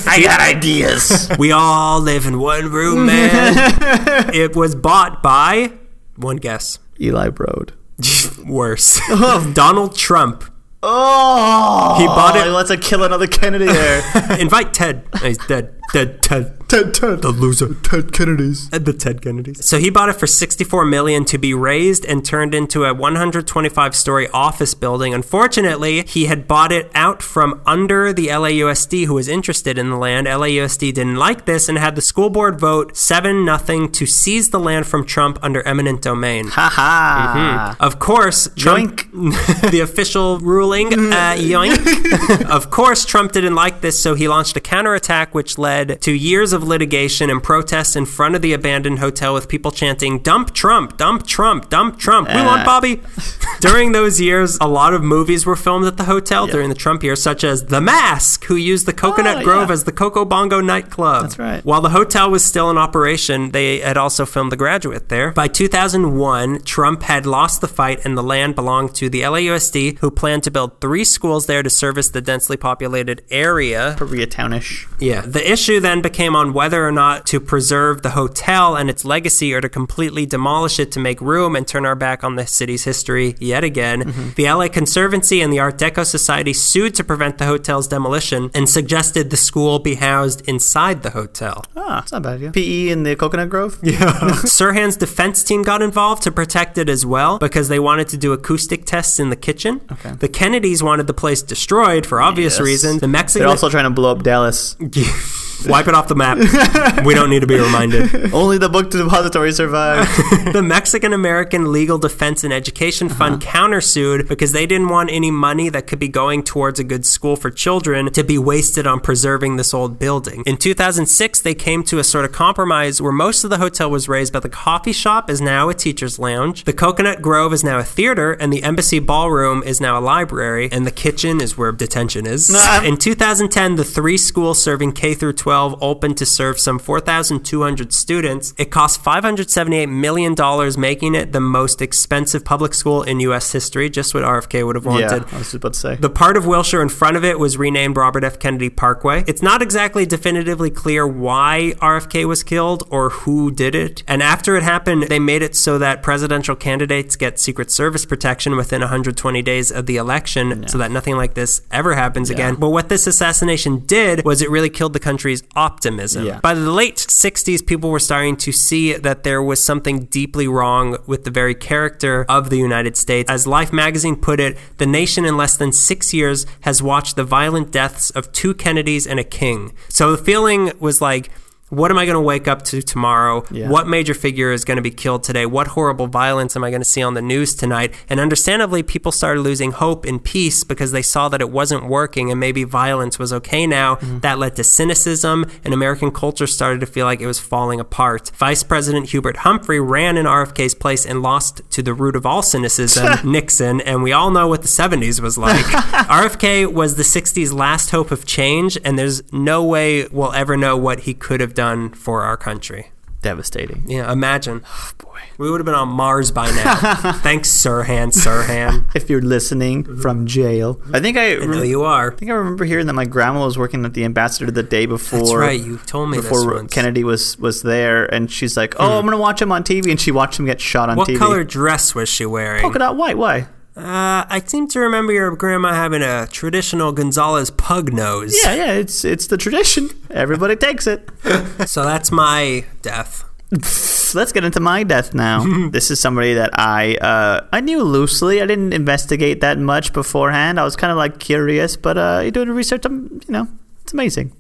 I got ideas. We all live in one room, man. it was bought by one guess. Eli Broad. Worse. Oh. Donald Trump. Oh, He bought it- Let's kill another Kennedy there. Invite Ted. Oh, He's dead. Dead. Ted. Ted, Ted, The loser. Ted Kennedys. and The Ted Kennedys. So he bought it for 64 million to be raised and turned into a 125 story office building. Unfortunately, he had bought it out from under the LAUSD who was interested in the land. LAUSD didn't like this and had the school board vote 7 nothing to seize the land from Trump under eminent domain. Ha ha. Of course, Trump, the official ruling, uh, yoink. of course, Trump didn't like this, so he launched a counterattack, which led to years of litigation and protests in front of the abandoned hotel with people chanting, Dump Trump, dump Trump, dump Trump. We want Uh. Bobby. during those years, a lot of movies were filmed at the hotel during the Trump years, such as The Mask, who used the Coconut Oh, Grove yeah. as the Coco Bongo nightclub. That's right. While the hotel was still in operation, they had also filmed The Graduate there. By 2001, Trump had lost the fight and the land belonged to the LAUSD, who planned to build three schools there to service the densely populated area. Koreatownish. Yeah. The issue then became on whether or not to preserve the hotel and its legacy or to completely demolish it to make room and turn our back on the city's history yet again. The LA Conservancy and the Art Deco Society sued to prevent the hotel's demolition and suggested the school be housed inside the hotel. Ah, it's not bad. Yeah. PE in the Coconut Grove. Yeah. Sirhan's defense team got involved to protect it as well because they wanted to do acoustic tests in the kitchen. Okay. The Kennedys wanted the place destroyed for obvious Yes. reasons. The Mexican They're also trying to blow up Dallas. wipe it off the map. we don't need to be reminded. Only the book depository survived. the Mexican American Legal Defense and Education uh-huh. Fund countersued because they didn't want any money that could be going towards a good school for children to be wasted on preserving this old building. In 2006, they came to a sort of compromise where most of the hotel was raised, but the coffee shop is now a teacher's lounge, the Coconut Grove is now a theater, and the Embassy Ballroom is now a library, and the kitchen is where detention is. Nah. In 2010, the three schools serving K through 12 opened to serve some 4,200 students. It cost 578 million dollars, making it the most expensive public school in U.S. history. Just what RFK would have wanted. yeah. I was about to say. The part of Wilshire in front of it was renamed Robert F. Kennedy Parkway. It's not exactly definitively clear why RFK was killed or who did it. And after it happened, they made it so that presidential candidates get Secret Service protection within 120 days of the election so that nothing like this ever happens again. But what this assassination did was it really killed the country's optimism. Yeah. By the late 60s, people were starting to see that there was something deeply wrong with the very character of the United States. As Life magazine put it, the nation in less than six years has watched the violent deaths of two Kennedys and a king. So the feeling was like, what am I going to wake up to tomorrow? Yeah. What major figure is going to be killed today? What horrible violence am I going to see on the news tonight? And understandably, people started losing hope in peace because they saw that it wasn't working and maybe violence was okay now. Mm-hmm. That led to cynicism, and American culture started to feel like it was falling apart. Vice President Hubert Humphrey ran in RFK's place and lost to the root of all cynicism, Nixon, and we all know what the 70s was like. RFK was the 60s last hope of change, and there's no way we'll ever know what he could have done for our country. Devastating. Yeah, imagine. Oh, Boy. We would have been on Mars by now. Thanks, Sirhan, Sirhan. If you're listening mm-hmm. from jail, I think I. I know you are. I think I remember hearing that my grandma was working at the ambassador the day before. That's right. You told me this before. Kennedy was was there, and she's like, "Oh, hmm. I'm gonna watch him on TV," and she watched him get shot on What TV. What color dress was she wearing? Polka dot white. Why? Uh, I seem to remember your grandma having a traditional Gonzalez pug nose. Yeah, yeah, it's it's the tradition. Everybody takes it. So that's my death. Let's get into my death now. this is somebody that I uh, I knew loosely. I didn't investigate that much beforehand. I was kind of like curious, but uh, doing research, I'm, you know, it's amazing.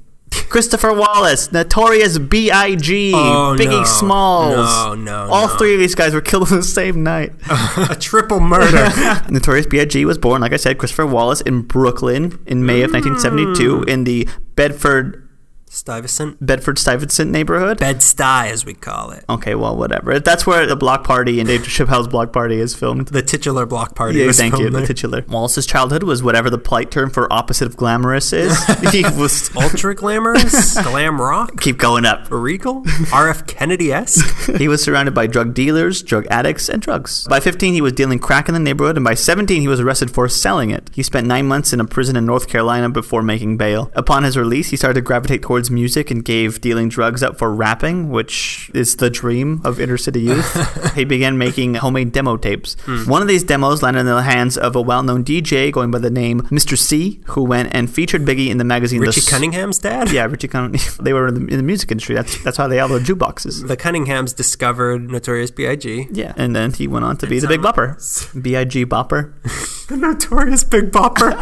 Christopher Wallace, notorious B.I.G., Oh, Biggie no. Smalls. No, no, All no. three of these guys were killed on the same night. a triple murder. Notorious B.I.G. was born, like I said, Christopher Wallace in Brooklyn in May of mm. 1972 in the Bedford Stuyvesant. Bedford Stuyvesant neighborhood. Bed-Stuy, as we call it. Okay, well, whatever. That's where the block party and Dave Chappelle's block party is filmed. The titular block party. Yeah, thank you. filmed The titular. Wallace's childhood was whatever the polite term for opposite of glamorous is. he was Ultra glamorous, glam rock, keep going up. regal, R.F. Kennedy-esque. He was surrounded by drug dealers, drug addicts, and drugs. By 15, he was dealing crack in the neighborhood, and by 17, he was arrested for selling it. He spent nine months in a prison in North Carolina before making bail. Upon his release, he started to gravitate towards music and gave dealing drugs up for rapping, which is the dream of inner city youth. he began making homemade demo tapes. Hmm. One of these demos landed in the hands of a well-known DJ going by the name Mr. C, who went and featured Biggie in the magazine. Richie the Cunningham's dad. Yeah, Richie Cunningham. They were in the, in the music industry. That's that's how they had the jukeboxes. The Cunninghams discovered Notorious B.I.G. Yeah, and then he went on to be the Big Bopper, B.I.G. Bopper. The Notorious Big Bopper.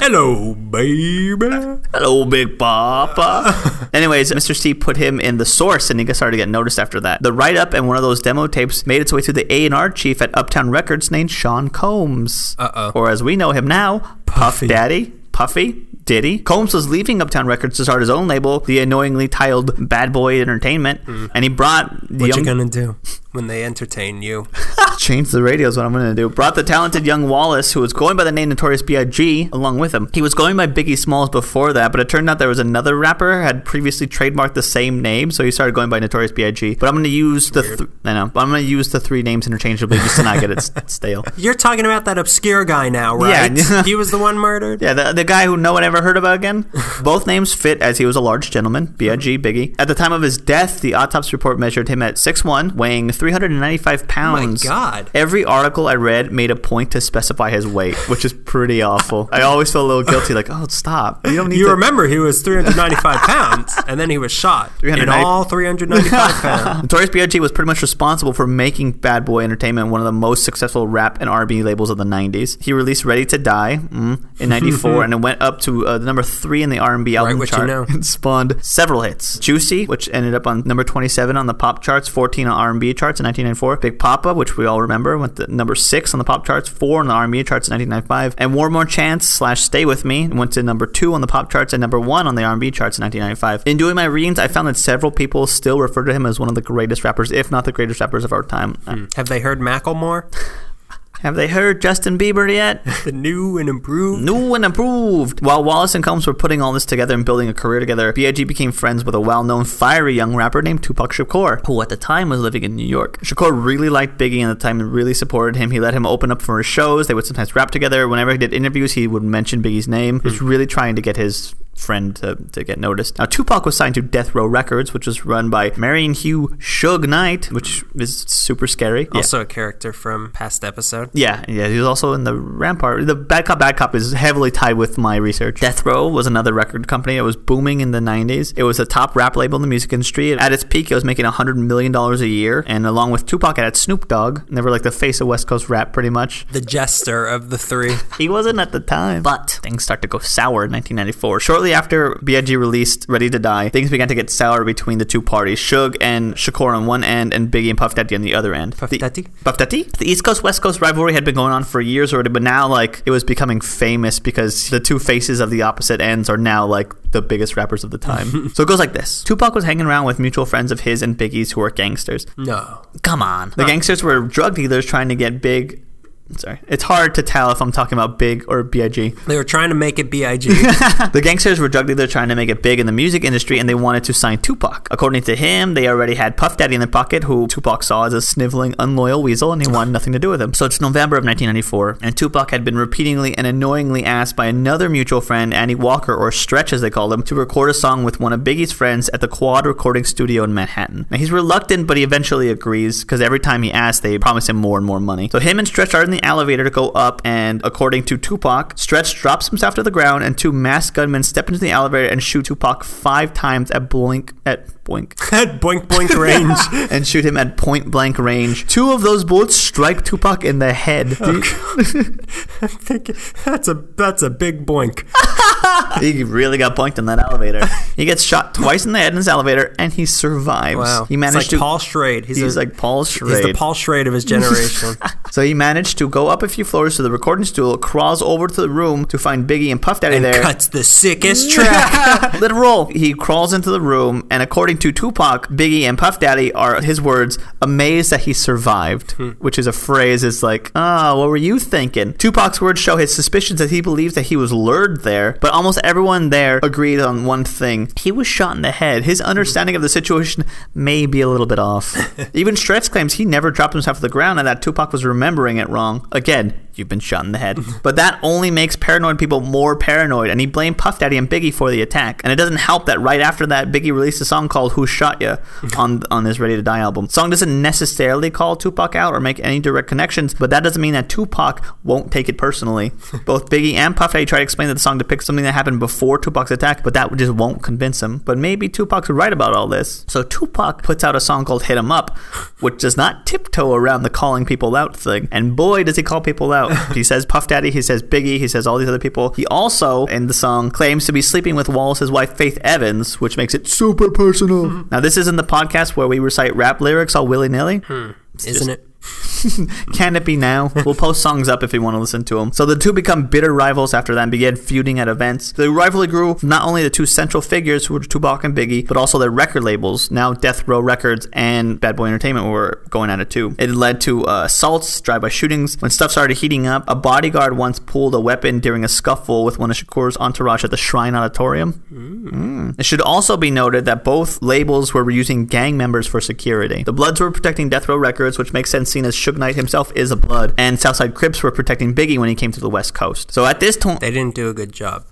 Hello, baby. Hello, Big Papa. Anyways, Mr. C put him in the source, and he got started to get noticed after that. The write-up and one of those demo tapes made its way to the A&R chief at Uptown Records named Sean Combs. Uh-oh. Or as we know him now, Puff Puffy. Daddy, Puffy, Diddy. Combs was leaving Uptown Records to start his own label, the annoyingly titled Bad Boy Entertainment, and he brought the Mm. What young you gonna do when they entertain you? Change the radio is what I'm going to do. Brought the talented young Wallace, who was going by the name Notorious B.I.G., along with him. He was going by Biggie Smalls before that, but it turned out there was another rapper had previously trademarked the same name, so he started going by Notorious B.I.G. But I'm going to use the th- I know, but I'm going to use the three names interchangeably just to not get it stale. You're talking about that obscure guy now, right? Yeah. he was the one murdered. Yeah, the, the guy who no one ever heard about again. Both names fit as he was a large gentleman, B.I.G. Biggie. At the time of his death, the autopsy report measured him at 6'1", weighing 395 pounds. My God. Every article I read made a point to specify his weight, which is pretty awful. I always feel a little guilty, like, oh, stop. You don't need You to. remember he was 395 pounds, and then he was shot. In 390 all 395 pounds. Notorious B.I.G. was pretty much responsible for making Bad Boy Entertainment one of the most successful rap and R&B labels of the 90s. He released Ready to Die mm, in 94 and it went up to uh, number 3 in the R&B album you chart know. and spawned several hits. Juicy, which ended up on number 27 on the pop charts, 14 on R&B charts in 1994. Big Papa, which we all remember, went to number 6 on the pop charts, 4 on the R&B charts in 1995. And One More Chance slash Stay With Me went to number 2 on the pop charts and number 1 on the R&B charts in 1995. In doing my readings, I found that several people still refer to him as one of the greatest rappers, if not the greatest rappers of our time. Uh, Have they heard Macklemore? Have they heard Justin Bieber yet? The new and improved? New and improved. While Wallace and Combs were putting all this together and building a career together, B.I.G. became friends with a well-known fiery young rapper named Tupac Shakur, who at the time was living in New York. Shakur really liked Biggie at the time and really supported him. He let him open up for his shows. They would sometimes rap together. Whenever he did interviews, he would mention Biggie's name. He was hmm. really trying to get his friend to, to get noticed. Now, Tupac was signed to Death Row Records, which was run by Marion Hugh Suge Knight, which is super scary. Yeah. Also a character from past episode. Yeah, yeah, he was also in the Rampart. The Bad Cop, Bad Cop is heavily tied with my research. Death Row was another record company It was booming in the 90s. It was a top rap label in the music industry. At its peak, it was making $100 million a year. And along with Tupac, it had Snoop Dogg. Never were like the face of West Coast rap, pretty much. The jester of the three. He wasn't at the time. But things start to go sour in 1994. Shortly after B.I.G. released Ready to Die, things began to get sour between the two parties. Suge and Shakur on one end, and Biggie and Puff Daddy on the other end. Puff The- Daddy? Puff Daddy? The East Coast West Coast rivalry had been going on for years already, but now like it was becoming famous because the two faces of the opposite ends are now like the biggest rappers of the time. so it goes like this: Tupac was hanging around with mutual friends of his and Biggie's who were gangsters. No. Come on, the gangsters were drug dealers trying to get big. Sorry, it's hard to tell if I'm talking about Big or Big. They were trying to make it B.I.G. the gangsters were drug dealers trying to make it big in the music industry, and they wanted to sign Tupac. According to him, they already had Puff Daddy in their pocket, who Tupac saw as a sniveling, unloyal weasel, and he wanted nothing to do with him. So it's November of 1994, and Tupac had been repeatedly and annoyingly asked by another mutual friend, Andy Walker, or Stretch as they called him, to record a song with one of Biggie's friends at the Quad Recording Studio in Manhattan. Now he's reluctant, but he eventually agrees because every time he asks, they promise him more and more money. So him and Stretch are in the the elevator to go up, and according to Tupac, Stretch drops himself to the ground, and two masked gunmen step into the elevator and shoot Tupac five times at blink at boink At boink boink range. and shoot him at point blank range. Two of those bullets strike Tupac in the head. Oh, I'm thinking that's a that's a big boink. he really got boinked in that elevator. He gets shot twice in the head in this elevator, and he survives. Wow. He managed like to. Paul Schrade. He's, he's a, like Paul he's the Paul Schrade of his generation. so he managed to go up a few floors to the recording stool, crawls over to the room to find Biggie and Puff Daddy and there. cuts the sickest track. Let it roll. He crawls into the room, and according to Tupac, Biggie and Puff Daddy are his words, amazed that he survived, which is a phrase. It's like, ah, what were you thinking? Tupac's words show his suspicions that he believes that he was lured there, but almost everyone there agreed on one thing: he was shot in the head. His understanding of the situation may be a little bit off. Even Stretch claims he never dropped himself to the ground, and that Tupac was remembering it wrong. Again, you've been shot in the head. but that only makes paranoid people more paranoid, and he blamed Puff Daddy and Biggie for the attack. And it doesn't help that right after that, Biggie released a song called "Who Shot Ya" on on his Ready to Die album. The song doesn't necessarily call Tupac out or make any direct connections, but that doesn't mean that Tupac won't take it personally. Both Biggie and Puff Daddy try to explain that the song depicts something that happened before Tupac's attack, but that just won't convince him. But maybe Tupac's right about all this. So Tupac puts out a song called "Hit 'Em Up," which does not tiptoe around the calling people out thing. And boy, does he call people out. he says Puff Daddy, he says Biggie, he says all these other people. He also, in the song, claims to be sleeping with Wallace's wife, Faith Evans, which makes it super personal. Now, this isn't the podcast where we recite rap lyrics all willy nilly. Hmm. Isn't it? Can it be now? We'll post songs up if you want to listen to them. So the two become bitter rivals after that and began feuding at events. The rivalry grew not only the two central figures who were Tupac and Biggie, but also their record labels. Now Death Row Records and Bad Boy Entertainment were going at it too. It led to uh, assaults, drive-by shootings. When stuff started heating up, a bodyguard once pulled a weapon during a scuffle with one of Shakur's entourage at the Shrine Auditorium. Mm. It should also be noted that both labels were using gang members for security. The Bloods were protecting Death Row Records, which makes sense seeing as Suge Knight himself is a Blood, and Southside Crips were protecting Biggie when he came to the West Coast. So at this time, They didn't do a good job.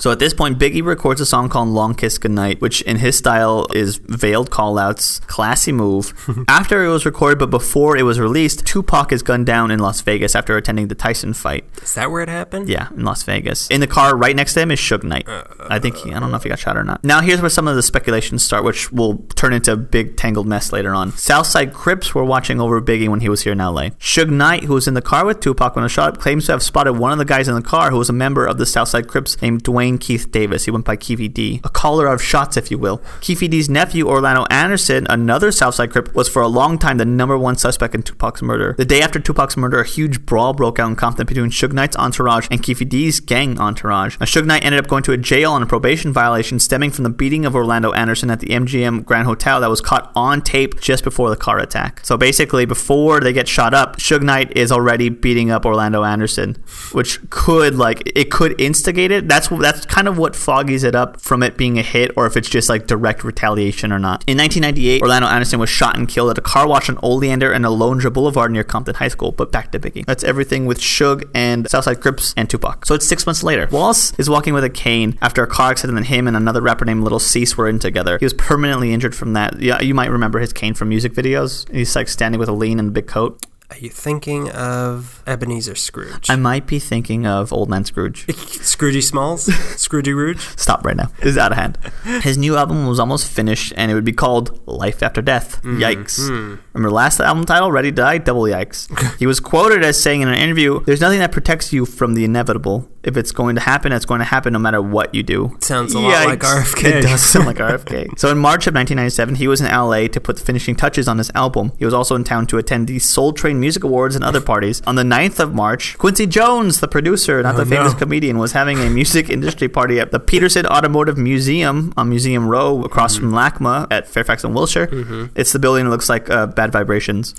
So at this point, Biggie records a song called "Long Kiss Goodnight," which in his style is veiled callouts, classy move. after it was recorded, but before it was released, Tupac is gunned down in Las Vegas after attending the Tyson fight. Is that where it happened? Yeah, in Las Vegas. In the car right next to him is Suge Knight. I think he, I don't know if he got shot or not. Now here's where some of the speculations start, which will turn into a big tangled mess later on. Southside Crips were watching over Biggie when he was here in LA. Suge Knight, who was in the car with Tupac when was shot, claims to have spotted one of the guys in the car who was a member of the Southside Crips named Dwayne Keith Davis. He went by Keefy D, a caller of shots, if you will. Keefy D's nephew, Orlando Anderson, another Southside Crip, was for a long time the number one suspect in Tupac's murder. The day after Tupac's murder, a huge brawl broke out in Compton between Suge Knight's entourage and Keefy D's gang entourage. Now, Suge Knight ended up going to a jail on a probation violation stemming from the beating of Orlando Anderson at the MGM Grand Hotel that was caught on tape just before the car attack. So basically, before they get shot up, Suge Knight is already beating up Orlando Anderson, which could like it could instigate it. That's that's kind of what foggies it up from it being a hit, or if it's just like direct retaliation or not. In 1998, Orlando Anderson was shot and killed at a car wash on Oleander and Alondra Boulevard near Compton High School. But back to Biggie. That's everything with Suge and Southside Crips and Tupac. So it's six months later. Wallace is walking with a cane after a car accident that him and another rapper named Little Cease were in together. He was permanently injured from that. Yeah, you might remember his cane from music videos. He's like standing with a lean and a big coat. Are you thinking of Ebenezer Scrooge? I might be thinking of Old Man Scrooge. Scroogey Smalls? Scroogey Rouge? Stop right now. This is out of hand. His new album was almost finished and it would be called Life After Death. Mm, yikes. Mm. Remember last album title, Ready to Die? Double yikes. he was quoted as saying in an interview, There's nothing that protects you from the inevitable. If it's going to happen, it's going to happen no matter what you do. Sounds a lot like RFK. It does sound like RFK. so in March of 1997, he was in LA to put the finishing touches on his album. He was also in town to attend the Soul Train Music Awards and other parties. On the 9th of March, Quincy Jones, the producer, not the Oh, famous no. comedian, was having a music industry party at the Petersen Automotive Museum on Museum Row across Mm-hmm. from LACMA at Fairfax and Wilshire. It's the building that looks like uh, Bad Vibrations.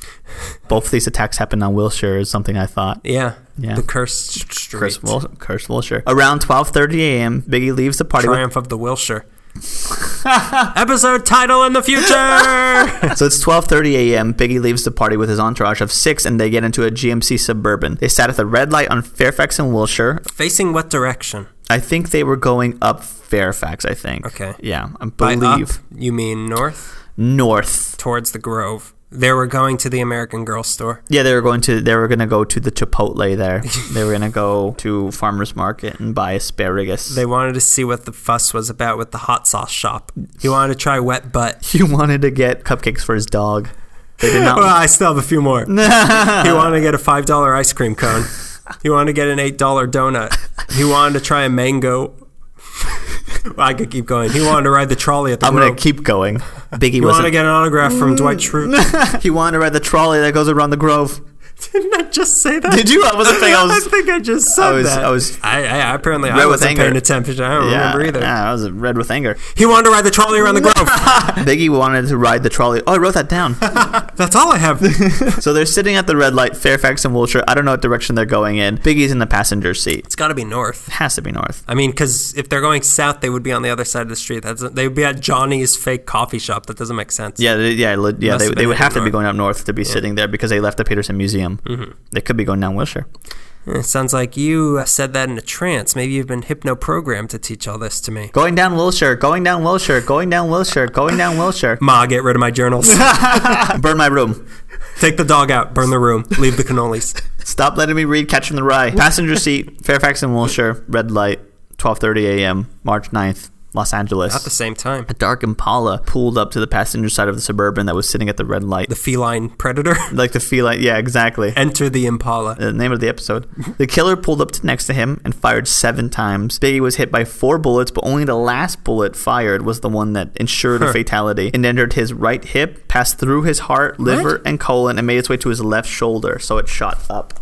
Both these attacks happened on Wilshire, is something I thought. Yeah. Yeah. The cursed street. Curse, Wil- Curse Wilshire. Around 12:30 a.m., Biggie leaves the party. with- Triumph of the Wilshire. Episode title in the future! So it's 12:30 a.m. Biggie leaves the party with his entourage of six, and they get into a GMC Suburban. They sat at the red light on Fairfax and Wilshire. Facing what direction? I think they were going up Fairfax. I think. Okay. Yeah, I By believe up, you mean north? north. Towards the Grove. They were going to the American Girl store. Yeah, they were going to. They were going to go to the Chipotle there. they were going to go to farmers market and buy asparagus. They wanted to see what the fuss was about with the hot sauce shop. He wanted to try wet butt. he wanted to get cupcakes for his dog. They did not. Well, I still have a few more. he wanted to get a five dollar ice cream cone. He wanted to get an eight dollar donut. He wanted to try a mango. Well, I could keep going. He wanted to ride the trolley at the I'm going to keep going. Biggie He wanted to get an autograph from Dwight mm. Schrute. he wanted to ride the trolley that goes around the grove. Didn't I just say that? Did you? I wasn't saying I was- think I just said I was- that. I was- I, I apparently Red I with wasn't anger. paying attention. I don't Yeah, remember either. yeah, I was red with anger. He wanted to ride the trolley around the grove. Biggie wanted to ride the trolley. Oh, I wrote that down. That's all I have. so they're sitting at the red light, Fairfax and Wilshire. I don't know what direction they're going in. Biggie's in the passenger seat. It's got to be north. It Has to be north. I mean, because if they're going south, they would be on the other side of the street. That's they would be at Johnny's fake coffee shop. That doesn't make sense. Yeah, they, yeah, yeah. They, they would have to be going up north to be sitting there because they left the Petersen Museum. Mm-hmm. They could be going down Wilshire. It sounds like you said that in a trance. Maybe you've been hypno-programmed to teach all this to me. Going down Wilshire. Going down Wilshire. Going down Wilshire. Going down Wilshire. Ma, get rid of my journals. Burn my room. Take the dog out. Burn the room. Leave the cannolis. Stop letting me read Catching the Rye. Passenger seat. Fairfax and Wilshire. Red light. 12:30 a.m. March 9th. Los Angeles. At the same time. A dark Impala pulled up to the passenger side of the Suburban that was sitting at the red light. The feline predator. like the feline. Yeah, exactly. Enter the Impala. the name of the episode. The killer pulled up to next to him and fired seven times. Biggie was hit by four bullets, but only the last bullet fired was the one that ensured a fatality. It entered his right hip, passed through his heart, liver, and colon, and made its way to his left shoulder. So it shot up.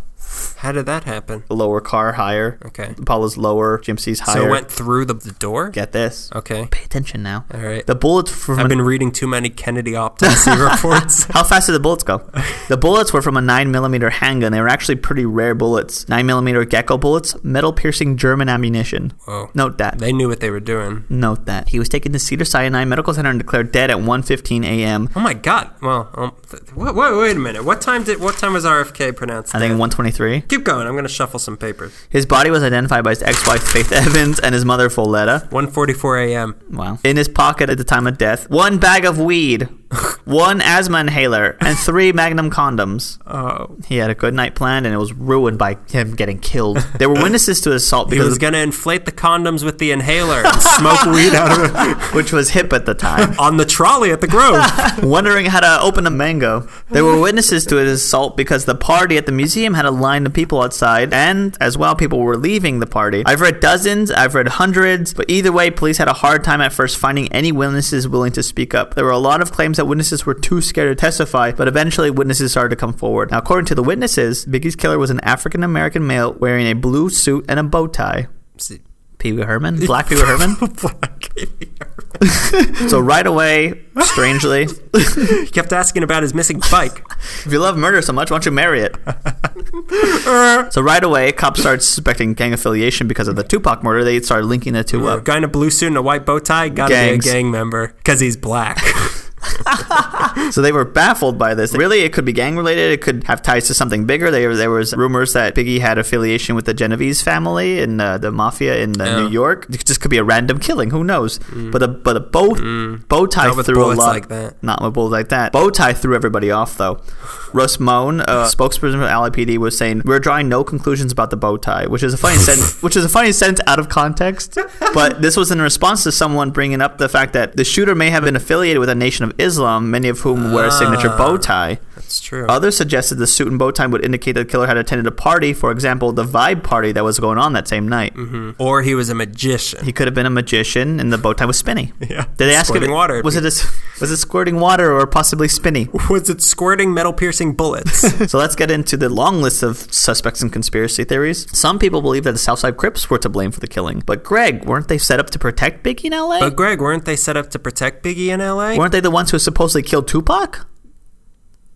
How did that happen? Lower car, higher. Okay. Paula's lower, Jim higher. So it went through the, the door? Get this. Okay. Pay attention now. All right. The bullets from. I've an- been reading too many Kennedy autopsy reports. How fast did the bullets go? The bullets were from a 9mm handgun. They were actually pretty rare bullets 9mm gecko bullets, metal piercing German ammunition. Whoa. Note that. They knew what they were doing. Note that. He was taken to Cedars-Sinai Medical Center and declared dead at 1.15 a.m. Oh my God. Well, um, th- wait, wait, a minute. What time did what time was RFK pronounced? I dead? think 1.23 Keep going. I'm going to shuffle some papers. His body was identified by his ex-wife Faith Evans and his mother Voletta. 1:44 a.m. Wow. In his pocket at the time of death, one bag of weed, one asthma inhaler, and three Magnum condoms. Oh, He had a good night planned, and it was ruined by him getting killed. There were witnesses to his assault because he was gonna inflate the condoms with the inhaler and smoke weed out of it which was hip at the time. on the trolley at the Grove. Wondering how to open a mango. There were witnesses to his assault because the party at the museum had a line of people outside, and as well, people were leaving the party. I've read dozens, I've read hundreds, but either way, police had a hard time at first finding any witnesses willing to speak up. There were a lot of claims that witnesses were too scared to testify, but eventually witnesses started to come forward. Now, according to the witnesses, Biggie's killer was an African American male wearing a blue suit and a bow tie. See- Pee Wee Herman? Black Pee Wee Herman? Black baby. so right away, strangely, he kept asking about his missing bike. If you love murder so much, why don't you marry it? so right away, cops started suspecting gang affiliation because of the Tupac murder. They started linking the two A up. guy in a blue suit and a white bow tie gotta Gangs. be a gang member because he's black. So they were baffled by this. Really, it could be gang related. It could have ties to something bigger. There, there was rumors that Biggie had affiliation with the Genovese family and uh, the mafia in uh, Yeah. New York. It just could be a random killing. Who knows? But a but a bow bow tie Not threw a lot. like that. Not with bullets like that. Bow tie threw everybody off though. Russ Moan, a spokesperson for LAPD, was saying we're drawing no conclusions about the bow tie, which is a funny sentence. Which is a funny sentence out of context. But this was in response to someone bringing up the fact that the shooter may have been affiliated with a Nation of Islam, many of whom wear a signature bow ah, tie. That's true. Others suggested the suit and bow tie would indicate that the killer had attended a party, for example, the Vibe party that was going on that same night. Mm-hmm. or he was a magician. He could have been a magician, and the bow tie was spinny. Yeah. Did they ask Squirting him? water. Was it a, was it squirting water or possibly spinny? Was it squirting metal piercing bullets? so let's get into the long list of suspects and conspiracy theories. Some people believe that the Southside Crips were to blame for the killing, but Greg, weren't they set up to protect Biggie in L.A.? but Greg, weren't they set up to protect Biggie in L.A.? weren't they the ones who supposedly killed Tupac?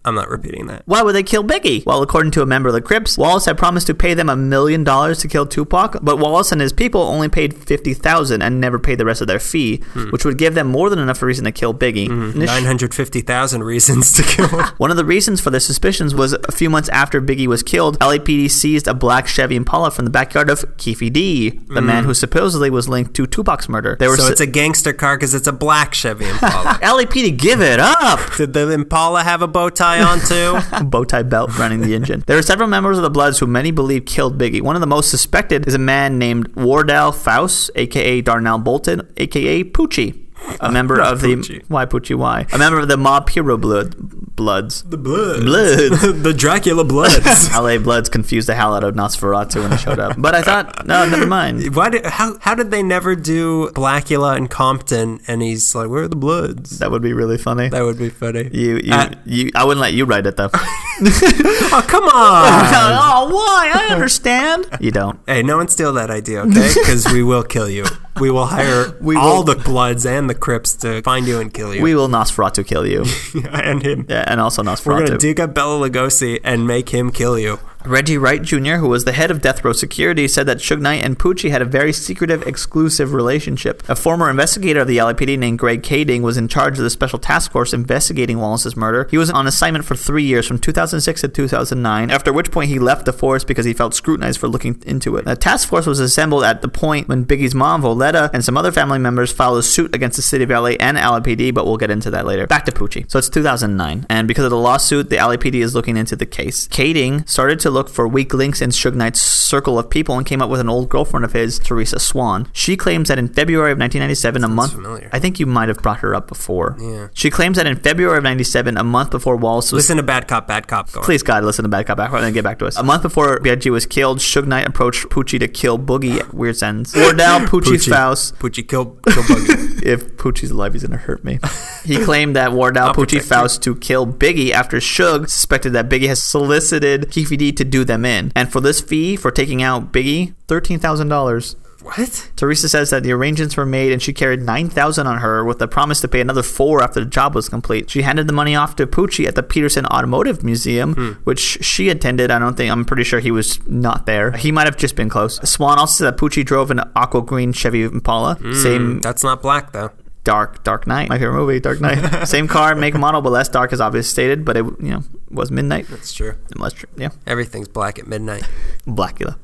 I'm not repeating that. Why would they kill Biggie? Well, according to a member of the Crips, Wallace had promised to pay them a million dollars to kill Tupac, but Wallace and his people only paid fifty thousand and never paid the rest of their fee, hmm. which would give them more than enough reason to kill Biggie. Hmm. Initi- 950,000 reasons to kill him. One of the reasons for their suspicions was a few months after Biggie was killed, LAPD seized a black Chevy Impala from the backyard of Keefe D, the hmm. man who supposedly was linked to Tupac's murder. They were So su- it's a gangster car because it's a black Chevy Impala. LAPD, give it up! Did the Impala have a bow tie on too? bow tie belt running the engine. There are several members of the Bloods who many believe killed Biggie. One of the most suspected is a man named Wardell Faust, aka Darnell Bolton, aka Poochie. A member of the Poochie. why Poochie why a member of the Mob Piru blood bloods The Bloods. Bloods. the Dracula Bloods. LA Bloods confused the hell out of Nosferatu when he showed up but I thought no never mind Why did, how, how did they never do Blackula and Compton and he's like, where are the Bloods? that would be really funny That would be funny. you you, Uh, you I wouldn't let you write it though oh, come on. oh why I understand you don't hey, no one steal that idea, okay? Because we will kill you. We will hire We all will- the Bloods and the Crips to find you and kill you. we will Nosferatu kill you and him. yeah, and also Nosferatu. We're going to dig up Bela Lugosi and make him kill you. Reggie Wright Jr., who was the head of Death Row Security, said that Suge Knight and Poochie had a very secretive, exclusive relationship. A former investigator of the LAPD named Greg Kading was in charge of the special task force investigating Wallace's murder. He was on assignment for three years, from 2006 to 2009, after which point he left the force because he felt scrutinized for looking into it. The task force was assembled at the point when Biggie's mom, Voletta, and some other family members filed a suit against the city of LA and LAPD, but we'll get into that later. Back to Poochie. So it's 2009, and because of the lawsuit, the LAPD is looking into the case. Kading started to look for weak links in Suge Knight's circle of people and came up with an old girlfriend of his, Teresa Swan. She claims that in February of 1997, a month. familiar. I think you might have brought her up before. Yeah. She claims that in February of 97, a month before Wallace was Listen to Bad Cop, Bad Cop. Go on. Please, God, listen to Bad Cop Bad Cop and then get back to us. A month before B.I.G. was killed, Suge Knight approached Poochie to kill Boogie at Weird Ends. Wardell Poochie, Poochie. Faust. Poochie, kill, kill Buggy. If Poochie's alive, he's gonna hurt me. he claimed that Wardell I'll Poochie you. Faust to kill Biggie after Suge suspected that Biggie has solicited Keefe D to do them in. And for this fee for taking out Biggie, thirteen thousand dollars. what? Teresa says that the arrangements were made and she carried 9000 on her with the promise to pay another 4 after the job was complete. She handed the money off to Poochie at the Petersen Automotive Museum, Hmm. which she attended. I don't think I'm pretty sure he was not there. He might have just been close. Swan also said that Poochie drove an aqua green Chevy Impala, same That's not black, though. Dark Dark Knight. My favorite movie, Dark Knight. same car, make, model, but less dark as obviously stated, but it you know, was midnight. That's true. Less tr- yeah. Everything's black at midnight. Blackula.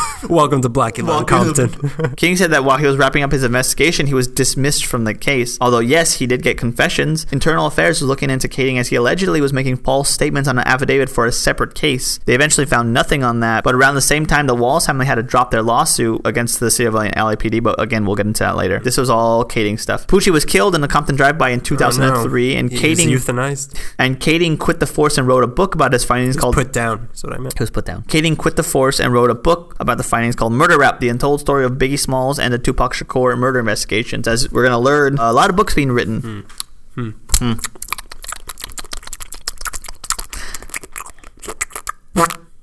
Welcome to Blackula and Compton. King said that while he was wrapping up his investigation, he was dismissed from the case. Although, yes, he did get confessions. Internal Affairs was looking into Kading as he allegedly was making false statements on an affidavit for a separate case. They eventually found nothing on that, but around the same time, the Wallace family had to drop their lawsuit against the city of LAPD, but again, we'll get into that later. This was all Kading stuff. Poochie was killed in the Compton drive-by in 2003, and Oh, Kading euthanized. and Kading quit the force and wrote a book about his findings called Put down. That's what I meant. he was put down. Kading quit the force and wrote a book about the findings called Murder Rap, the untold story of Biggie Smalls and the Tupac Shakur murder investigations. As we're going to learn, a lot of books being written. Hmm.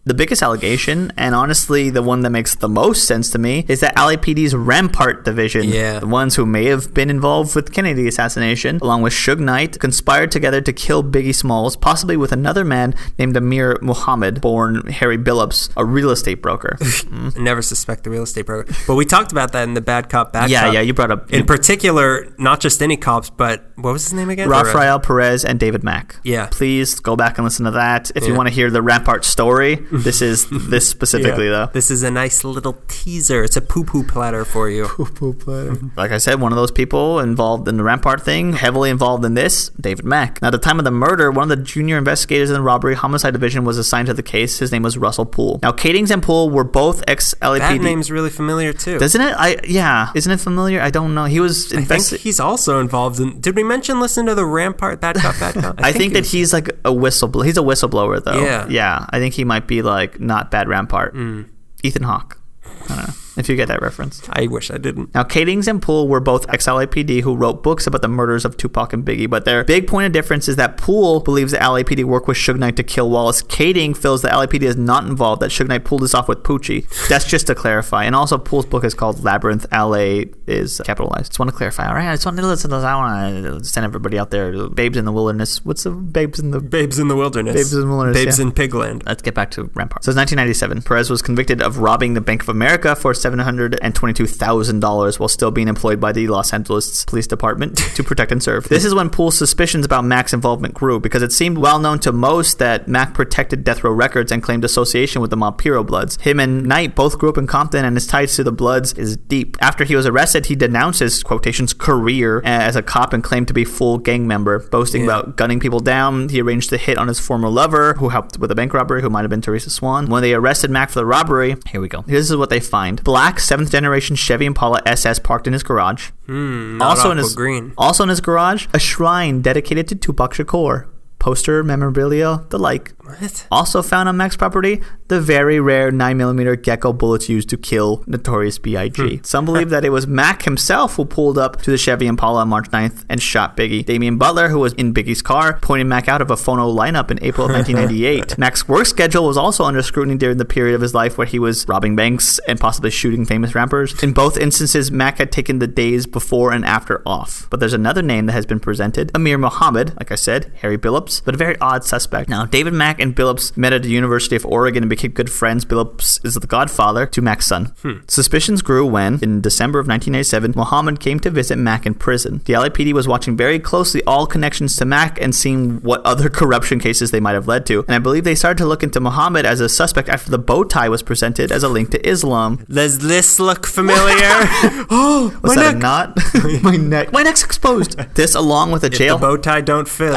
The biggest allegation, and honestly the one that makes the most sense to me, is that LAPD's Rampart division, Yeah. the ones who may have been involved with Kennedy assassination, along with Suge Knight, conspired together to kill Biggie Smalls, possibly with another man named Amir Muhammad, born Harry Billups, a real estate broker. I never suspect the real estate broker. But we talked about that in the Bad Cop, Bad yeah, Cop. yeah, you brought up In particular, not just any cops, but what was his name again? Rafael Perez and David Mack. Yeah. Please go back and listen to that. If you want to hear the Rampart story, this is this specifically, yeah. though. This is a nice little teaser. It's a poo poo platter for you. Poo poo platter. Like I said, one of those people involved in the Rampart thing, heavily involved in this, David Mack. Now, at the time of the murder, one of the junior investigators in the robbery homicide division was assigned to the case. His name was Russell Poole. Now, Kadings and Poole were both ex LAPD. That name's really familiar too. Doesn't it? I yeah. Isn't it familiar? I don't know. He was I think investi- he's also involved in. Did we mention listen to the Rampart Bad Cop Bad Cop? I, think, he that was- he's like a whistleblower. He's a whistleblower, though. Yeah. Yeah. I think he might be like not bad Rampart. Mm. Ethan Hawke. I don't know. If you get that reference. I wish I didn't. Now, Kadings and Poole were both ex-LAPD who wrote books about the murders of Tupac and Biggie, but their big point of difference is that Poole believes the LAPD worked with Suge Knight to kill Wallace. Kading feels the LAPD is not involved, that Suge Knight pulled this off with Poochie. That's just to clarify. And also, Poole's book is called Labyrinth. LA is capitalized. Just want to clarify. All right, I just want to listen to this. I want to send everybody out there. Babes in the Wilderness. What's the Babes in the... Babes in the Wilderness. Babes in the Wilderness, Babes yeah. in Pigland. Let's get back to Rampart. So it's 1997. Perez was convicted of robbing the Bank of America for $722,000 while still being employed by the Los Angeles Police Department to protect and serve. This is when Poole's suspicions about Mack's involvement grew because it seemed well known to most that Mack protected Death Row Records and claimed association with the Mob Piru Bloods. Him and Knight both grew up in Compton and his ties to the Bloods is deep. After he was arrested, he denounced his quotations career as a cop and claimed to be full gang member, boasting Yeah. about gunning people down. He arranged to hit on his former lover, who helped with a bank robbery, who might have been Teresa Swan. When they arrested Mack for the robbery, here we go. This is what they find: black seventh generation Chevy Impala SS parked in his garage. Hmm, also in his green. also in his garage, a shrine dedicated to Tupac Shakur. Poster, memorabilia, the like. What? Also found on Mack's property, the very rare 9mm Gecko bullets used to kill Notorious B.I.G. Hmm. Some believe that it was Mack himself who pulled up to the Chevy Impala on March 9th and shot Biggie. Damian Butler, who was in Biggie's car, pointed Mack out of a phono lineup in April of 1998. Mack's work schedule was also under scrutiny during the period of his life where he was robbing banks and possibly shooting famous rappers. In both instances, Mack had taken the days before and after off. But there's another name that has been presented Amir Mohammed, like I said, Harry Billups, but a very odd suspect. Now, David Mack and Billups met at the University of Oregon and became good friends. Billups is the godfather to Mack's son. Hmm. Suspicions grew when, in December of 1997, Mohammed came to visit Mack in prison. The LAPD was watching very closely all connections to Mack and seeing what other corruption cases they might have led to. And I believe they started to look into Mohammed as a suspect after the bow tie was presented as a link to Islam. Does this look familiar? oh, Was my that a knot? my neck. My neck's exposed. This, along with a If jail. the bow tie don't fit.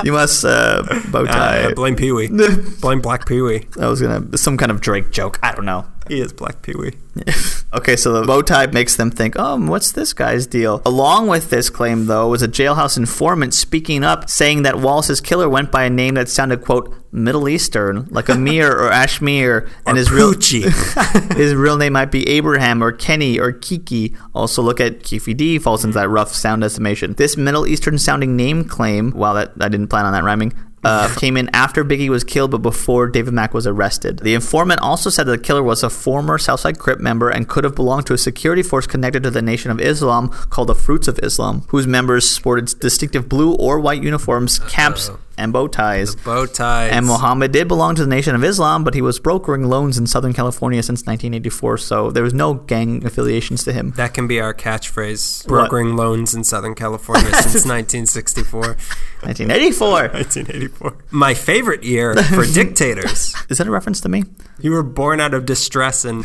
you must uh, bow tie. Uh, blame Pee Wee. blame Black Pee Wee. I was gonna some kind of Drake joke. I don't know. He is Black Pee Wee. Okay, so the bow tie makes them think, oh, what's this guy's deal? Along with this claim, though, was a jailhouse informant speaking up, saying that Wallace's killer went by a name that sounded, quote, Middle Eastern, like Amir or Ashmir, and Or his real his real name might be Abraham or Kenny or Kiki. Also, look at Kifi D falls into that rough sound estimation. This Middle Eastern sounding name claim, well, that I didn't plan on that rhyming. Uh, came in after Biggie was killed, but before David Mack was arrested. The informant also said that the killer was a former Southside Crip member and could have belonged to a security force connected to the Nation of Islam called the Fruits of Islam, whose members sported distinctive blue or white uniforms, caps, and bow ties. Bow ties. And Muhammad did belong to the Nation of Islam, but he was brokering loans in Southern California since 1984, so there was no gang affiliations to him. That can be our catchphrase. What? Brokering loans in Southern California since 1964. 1984! 1984. My favorite year for dictators. Is that a reference to me? You were born out of distress and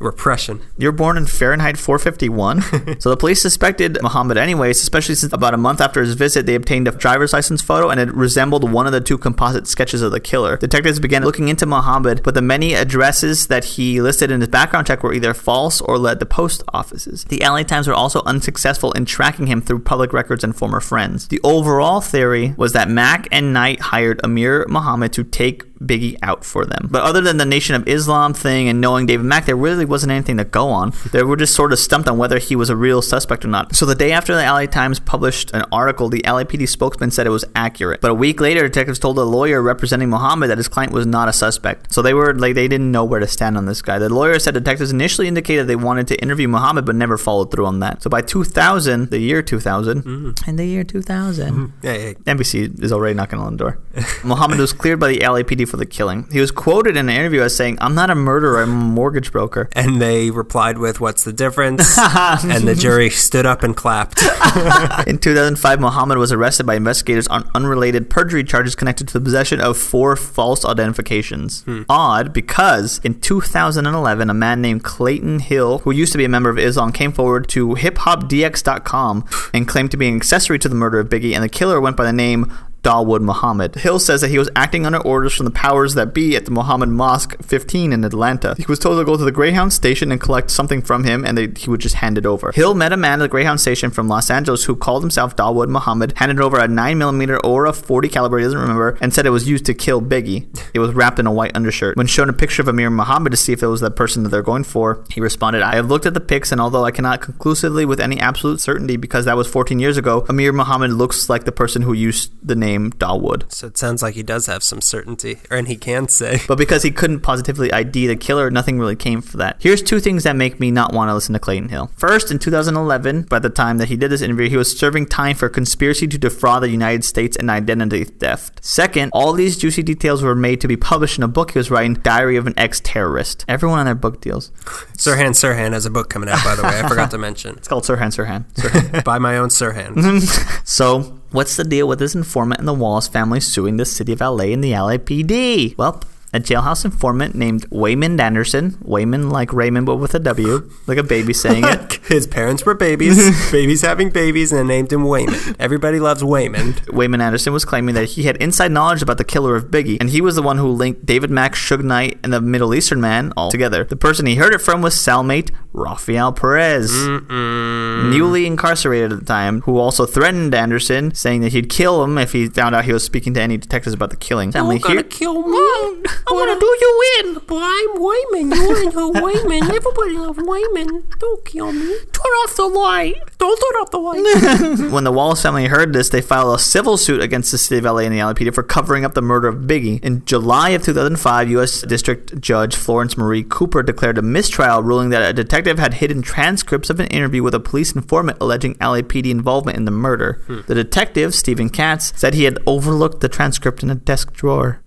repression. You're born in Fahrenheit 451. so the police suspected Muhammad anyways, especially since about a month after his visit, they obtained a driver's license photo and it resembled one of the two composite sketches of the killer. Detectives began looking into Muhammad, but the many addresses that he listed in his background check were either false or led to post offices. The LA Times were also unsuccessful in tracking him through public records and former friends. The overall theory was that Mack and Knight hired Amir Muhammad to take Biggie out for them. But other than the Nation of Islam thing and knowing David Mack, there really wasn't anything to go on. They were just sort of stumped on whether he was a real suspect or not. So the day after the LA Times published an article, the LAPD spokesman said it was accurate. But a week later, detectives told a lawyer representing Muhammad that his client was not a suspect. So they were like they didn't know where to stand on this guy. The lawyer said detectives initially indicated they wanted to interview Muhammad, but never followed through on that. So by 2000, the year 2000, mm-hmm. in the year 2000. Mm-hmm. Yeah, yeah. NBC is already knocking on the door. Muhammad was cleared by the LAPD for the killing. He was quoted in an interview as saying, I'm not a murderer, I'm a mortgage broker. And they replied with, What's the difference? and the jury stood up and clapped. In 2005, Muhammad was arrested by investigators on unrelated perjury charges connected to the possession of four false identifications. Hmm. Odd because in 2011, a man named Clayton Hill, who used to be a member of Islam, came forward to hiphopdx.com and claimed to be an accessory to the murder of Biggie, and the killer went by the name Dawood Muhammad. Hill says that he was acting under orders from the powers that be at the Muhammad Mosque 15 in Atlanta. He was told to go to the Greyhound station and collect something from him, and they, he would just hand it over. Hill met a man at the Greyhound station from Los Angeles who called himself Dawood Muhammad, handed over a 9mm or a 40 caliber, he doesn't remember, and said it was used to kill Biggie. It was wrapped in a white undershirt. When shown a picture of Amir Muhammad to see if it was the person that they're going for, he responded, I have looked at the pics, and although I cannot conclusively with any absolute certainty because that was 14 years ago, Amir Muhammad looks like the person who used the name Dawood. So it sounds like he does have some certainty, or and he can say. But because he couldn't positively ID the killer, nothing really came for that. Here's two things that make me not want to listen to Clayton Hill. First, in 2011, by the time that he did this interview, he was serving time for conspiracy to defraud the United States and identity theft. Second, all these juicy details were made to be published in a book he was writing, Diary of an Ex-Terrorist. Everyone on their book deals. Sirhan Sirhan has a book coming out, by the way. I forgot to mention. It's called Sirhan Sirhan. Sirhan. By my own Sirhan. so, what's the deal with this informant and the Wallace family suing the city of LA and the LAPD? Well, a jailhouse informant named Waymond Anderson, Waymond like Raymond but with a W, like a baby saying it. His parents were babies, babies having babies, and they named him Wayman. Everybody loves Wayman. Waymond Anderson was claiming that he had inside knowledge about the killer of Biggie, and he was the one who linked David Mack, Suge Knight, and the Middle Eastern man all together. The person he heard it from was cellmate Rafael Perez, newly incarcerated at the time, who also threatened Anderson, saying that he'd kill him if he found out he was speaking to any detectives about the killing. Me here. kill me. I want to do you in. But I'm Wayman. You ain't no Wayman. Everybody loves Wayman. Don't kill me. Turn off the light. Don't turn off the light. when the Wallace family heard this, they filed a civil suit against the city of LA and the LAPD for covering up the murder of Biggie. In July of 2005, U.S. District Judge Florence Marie Cooper declared a mistrial, ruling that a detective had hidden transcripts of an interview with a police informant alleging LAPD involvement in the murder. Hmm. The detective, Stephen Katz, said he had overlooked the transcript in a desk drawer.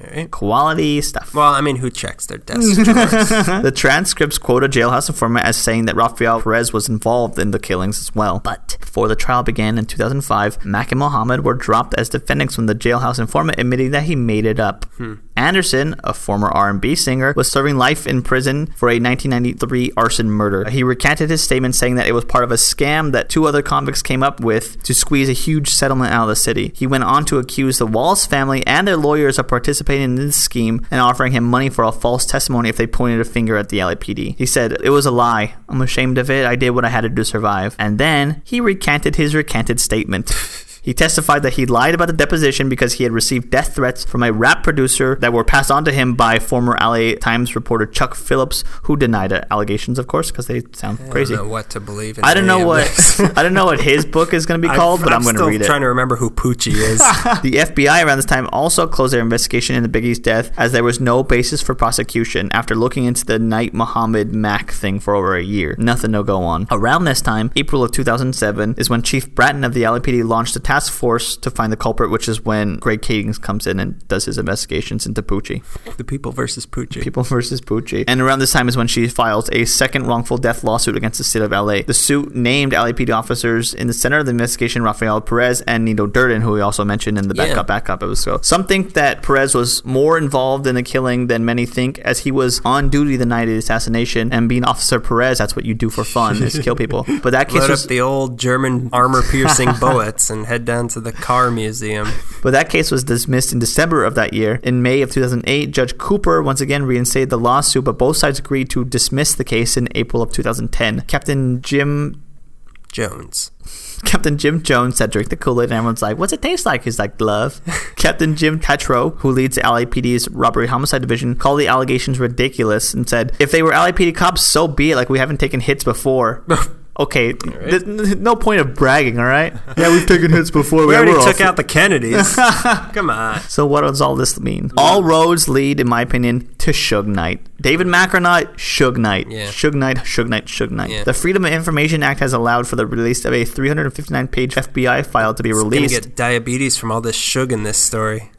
Alright. Quality stuff. Well, I mean, who checks their desk? The transcripts quote a jailhouse informant as saying that Rafael Perez was involved in the killings as well. But before the trial began in 2005, Mack and Muhammad were dropped as defendants when the jailhouse informant admitting that he made it up. Hmm. Anderson, a former R&B singer, was serving life in prison for a 1993 arson murder. He recanted his statement saying that it was part of a scam that two other convicts came up with to squeeze a huge settlement out of the city. He went on to accuse the Wallace family and their lawyers of participating in this scheme and offering him money for a false testimony if they pointed a finger at the LAPD. He said, It was a lie. I'm ashamed of it. I did what I had to do to survive. And then he recanted his recanted statement. He testified that he lied about the deposition because he had received death threats from a rap producer that were passed on to him by former LA Times reporter Chuck Phillips, who denied the allegations, of course, because they sound crazy. I don't know what to believe in. I don't know what. I don't know what his book is going to be called, but I'm, going to read it. trying to remember who Poochie is. The FBI around this time also closed their investigation into Biggie's death as there was no basis for prosecution after looking into the Knight Muhammad Mack thing for over a year. Nothing to go on. Around this time, April of 2007, is when Chief Bratton of the LAPD launched a task force to find the culprit, which is when Greg Kadings comes in and does his investigations into Poochie. the people versus Poochie. People versus Poochie. And around this time is when she files a second wrongful death lawsuit against the state of LA. The suit named LAPD officers in the center of the investigation Rafael Perez and Nino Durden, who we also mentioned in the Yeah. backup backup episode. Some think that Perez was more involved in the killing than many think, as he was on duty the night of the assassination. And being Officer Perez, that's what you do for fun is kill people. But that case Load was up the old German armor-piercing bullets and head down to the car museum. But that case was dismissed in December of that year. In May of 2008, Judge Cooper once again reinstated the lawsuit, but both sides agreed to dismiss the case in April of 2010. Captain Jim Jones. Captain Jim Jones said, drink the Kool-Aid, and everyone's like, what's it taste like? He's like, love. Captain Jim Tetro, who leads the LAPD's robbery homicide division, called the allegations ridiculous and said, if they were LAPD cops, so be it. Like, we haven't taken hits before. Okay, th- th- no point of bragging, all right? Yeah, we've taken hits before. We Yeah, already took all- out the Kennedys. Come on. So what does all this mean? All roads lead, in my opinion, to Suge Knight. David Mack or not, Suge Knight. Yeah. Suge Knight, Suge Knight, Suge Knight. Yeah. The Freedom of Information Act has allowed for the release of a 359-page FBI file to be Gonna released. get diabetes from all this sugar in this story.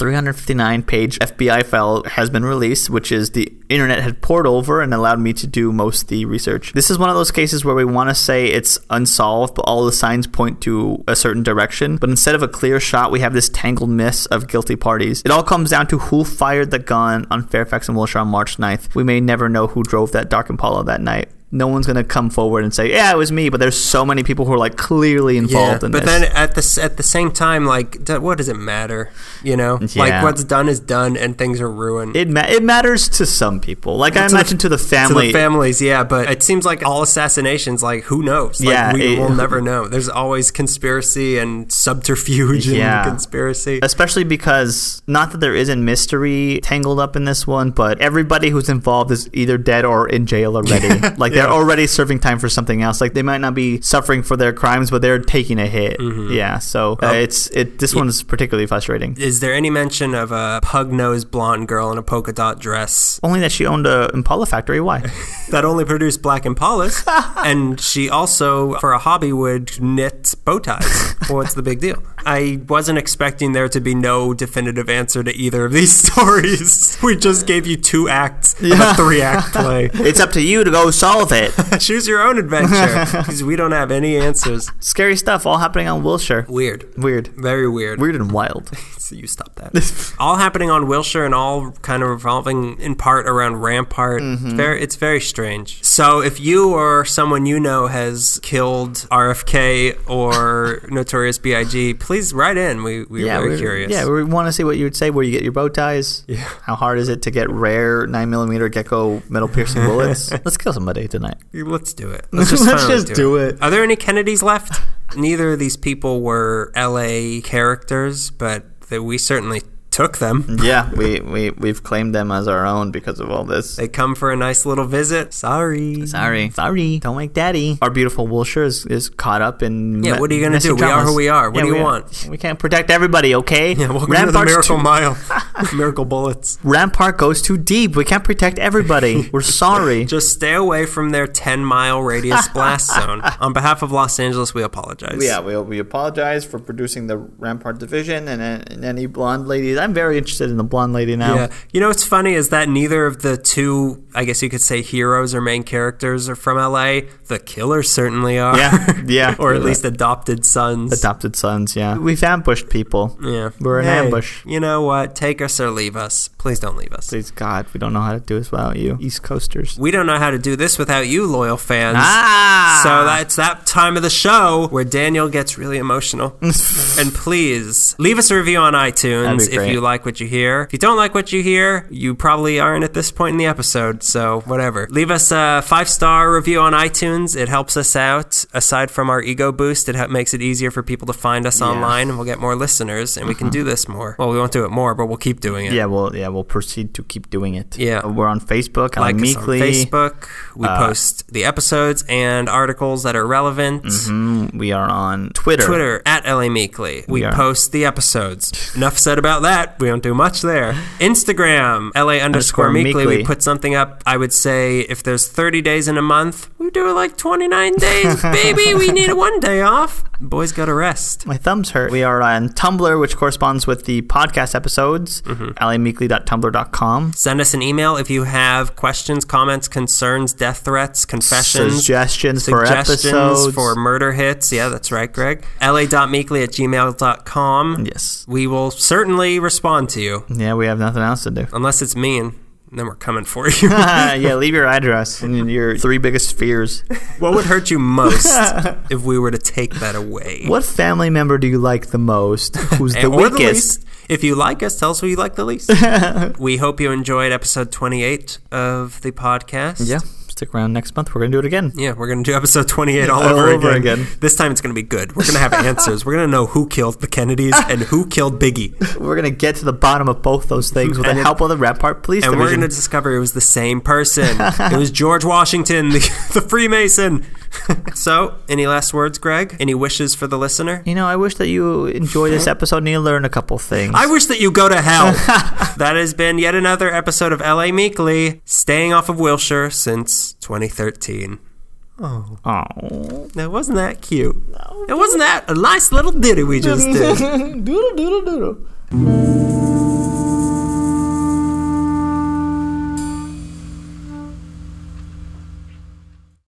359 page FBI file has been released, which is the internet had poured over and allowed me to do most the research. This is one of those cases where we want to say it's unsolved, but all the signs point to a certain direction. But instead of a clear shot, we have this tangled mess of guilty parties. It all comes down to who fired the gun on Fairfax and Wilshire on March 9th. We may never know who drove that dark Impala that night. No one's gonna come forward and say, "Yeah, it was me." But there's so many people who are like clearly Yeah, involved in but this. But then at the at the same time, like, d- what does it matter? You know, Yeah. like what's done is done, and things are ruined. it ma- it matters to some people. Like I To the- to the to family. the families, yeah, but it seems like all assassinations, like who knows? Like, Yeah, we it- will never know. There's always conspiracy and subterfuge Yeah. and conspiracy. Especially because not that there isn't mystery tangled up in this one, but everybody who's involved is either dead or in jail already. like they're already serving time for something else. Like they might not be suffering for their crimes, but they're taking a hit. Mm-hmm. Yeah, so uh, Oh. it's it. This one's particularly frustrating. Is there any mention of a pug-nosed blonde girl in a polka dot dress Only that she owned a Impala factory. Why? that only produced black impalas, and she also, for a hobby, would knit bow ties? What's the big deal? I wasn't expecting there to be no definitive answer to either of these stories. We just gave you two acts of Yeah. a three-act play. it's up to you to go solve it. Choose your own adventure because we don't have any answers. Scary stuff all happening on Wilshire. Weird. Weird. Very weird. Weird and wild. So you stop that. all happening on Wilshire and all kind of revolving in part around Rampart. Mm-hmm. It's very, it's very strange. So if you or someone you know has killed RFK or Notorious B.I.G., please write in. We we're very we're- curious. Yeah, we want to see what you would say. Where you get your bow ties? Yeah. How hard is it to get rare nine millimeter gecko metal piercing bullets? Let's kill somebody tonight. Let's do it. Let's finally just do it. Are there any Kennedys left? Neither of these people were L.A. characters, but they, we certainly took them. Yeah, we, we we've claimed them as our own because of all this. They come for a nice little visit. Sorry. Sorry, sorry, don't make daddy. Our beautiful Wilshire is, is caught up in. Yeah, me- what are you gonna messy do? We are who we are. What Yeah, do you we are. want? We can't protect everybody, okay? Yeah, welcome to the Rampart's Miracle Mile. Miracle Bullets. Rampart goes too deep. We can't protect everybody. We're sorry. Just stay away from their 10 mile radius blast zone. On behalf of Los Angeles, we apologize. Yeah, we, we apologize for producing the Rampart division and, and any blonde ladies. I'm very interested in the blonde lady now. Yeah. You know what's funny is that neither of the two, I guess you could say, heroes or main characters are from LA. The killers certainly are. Yeah, yeah. or at least adopted sons. adopted sons. Yeah, we've ambushed people. yeah. We're an Hey, ambush. You know what? Take us or leave us. Please don't leave us. Please God, we don't know how to do this without you, East Coasters. We don't know how to do this without you, loyal fans. Ah, So that's that time of the show where Daniel gets really emotional. and please leave us a review on iTunes if you like what you hear. If you don't like what you hear, you probably aren't at this point in the episode, so whatever. Leave us a five star review on iTunes. It helps us out. Aside from our ego boost, it ha- makes it easier for people to find us online, and we'll get more listeners, and we can do this more. Well, we won't do it more, but we'll keep doing it. yeah, well, yeah, we'll proceed to keep doing it. Yeah. we're on Facebook. like on us on Meekly. Facebook. We Uh, post the episodes and articles that are relevant. Mm, we are on Twitter. Twitter at LA Meekly. We, We post the episodes. Enough said about that. We don't do much there. Instagram, LA underscore Underscore Meekly. We put something up. I would say if there's 30 days in a month, we do it like 29 days, baby. We need one day off. Boys got to rest. My thumbs hurt. We are on Tumblr, which corresponds with the podcast episodes. Mm-hmm. LAMeekly.tumblr.com. Send us an email if you have questions, comments, concerns, death threats, confessions. Suggestions, for episodes. for murder hits. Yeah, that's right, Greg. la.meekly at gmail.com. yes. We will certainly respond to you, Yeah, we have nothing else to do. unless it's mean. Then we're coming for you. yeah, leave your address and your three biggest fears. what would hurt you most if we were to take that away? What family member do you like the most? Who's the weakest? the. If you like us, tell us who you like the least. we hope you enjoyed episode 28 of the podcast. Yeah, stick around next month. We're gonna do it again. Yeah, we're going to do episode 28 all, All over, over again. again. This time it's going to be good. We're going to have answers. We're going to know who killed the Kennedys and who killed Biggie. We're gonna get to the bottom of both those things with the it- help of the Rampart Police And we're going to discover it was the same person. it was George Washington, the, the Freemason. so, any last words, Greg? Any wishes for the listener? You know, I wish that you enjoy this hmm? episode and you learn a couple things. I wish that you go to hell. that has been yet another episode of LA Meekly, staying off of Wilshire since 2013. oh. Now, wasn't that cute? It wasn't that a nice little ditty we just did? doodle doodle doodle.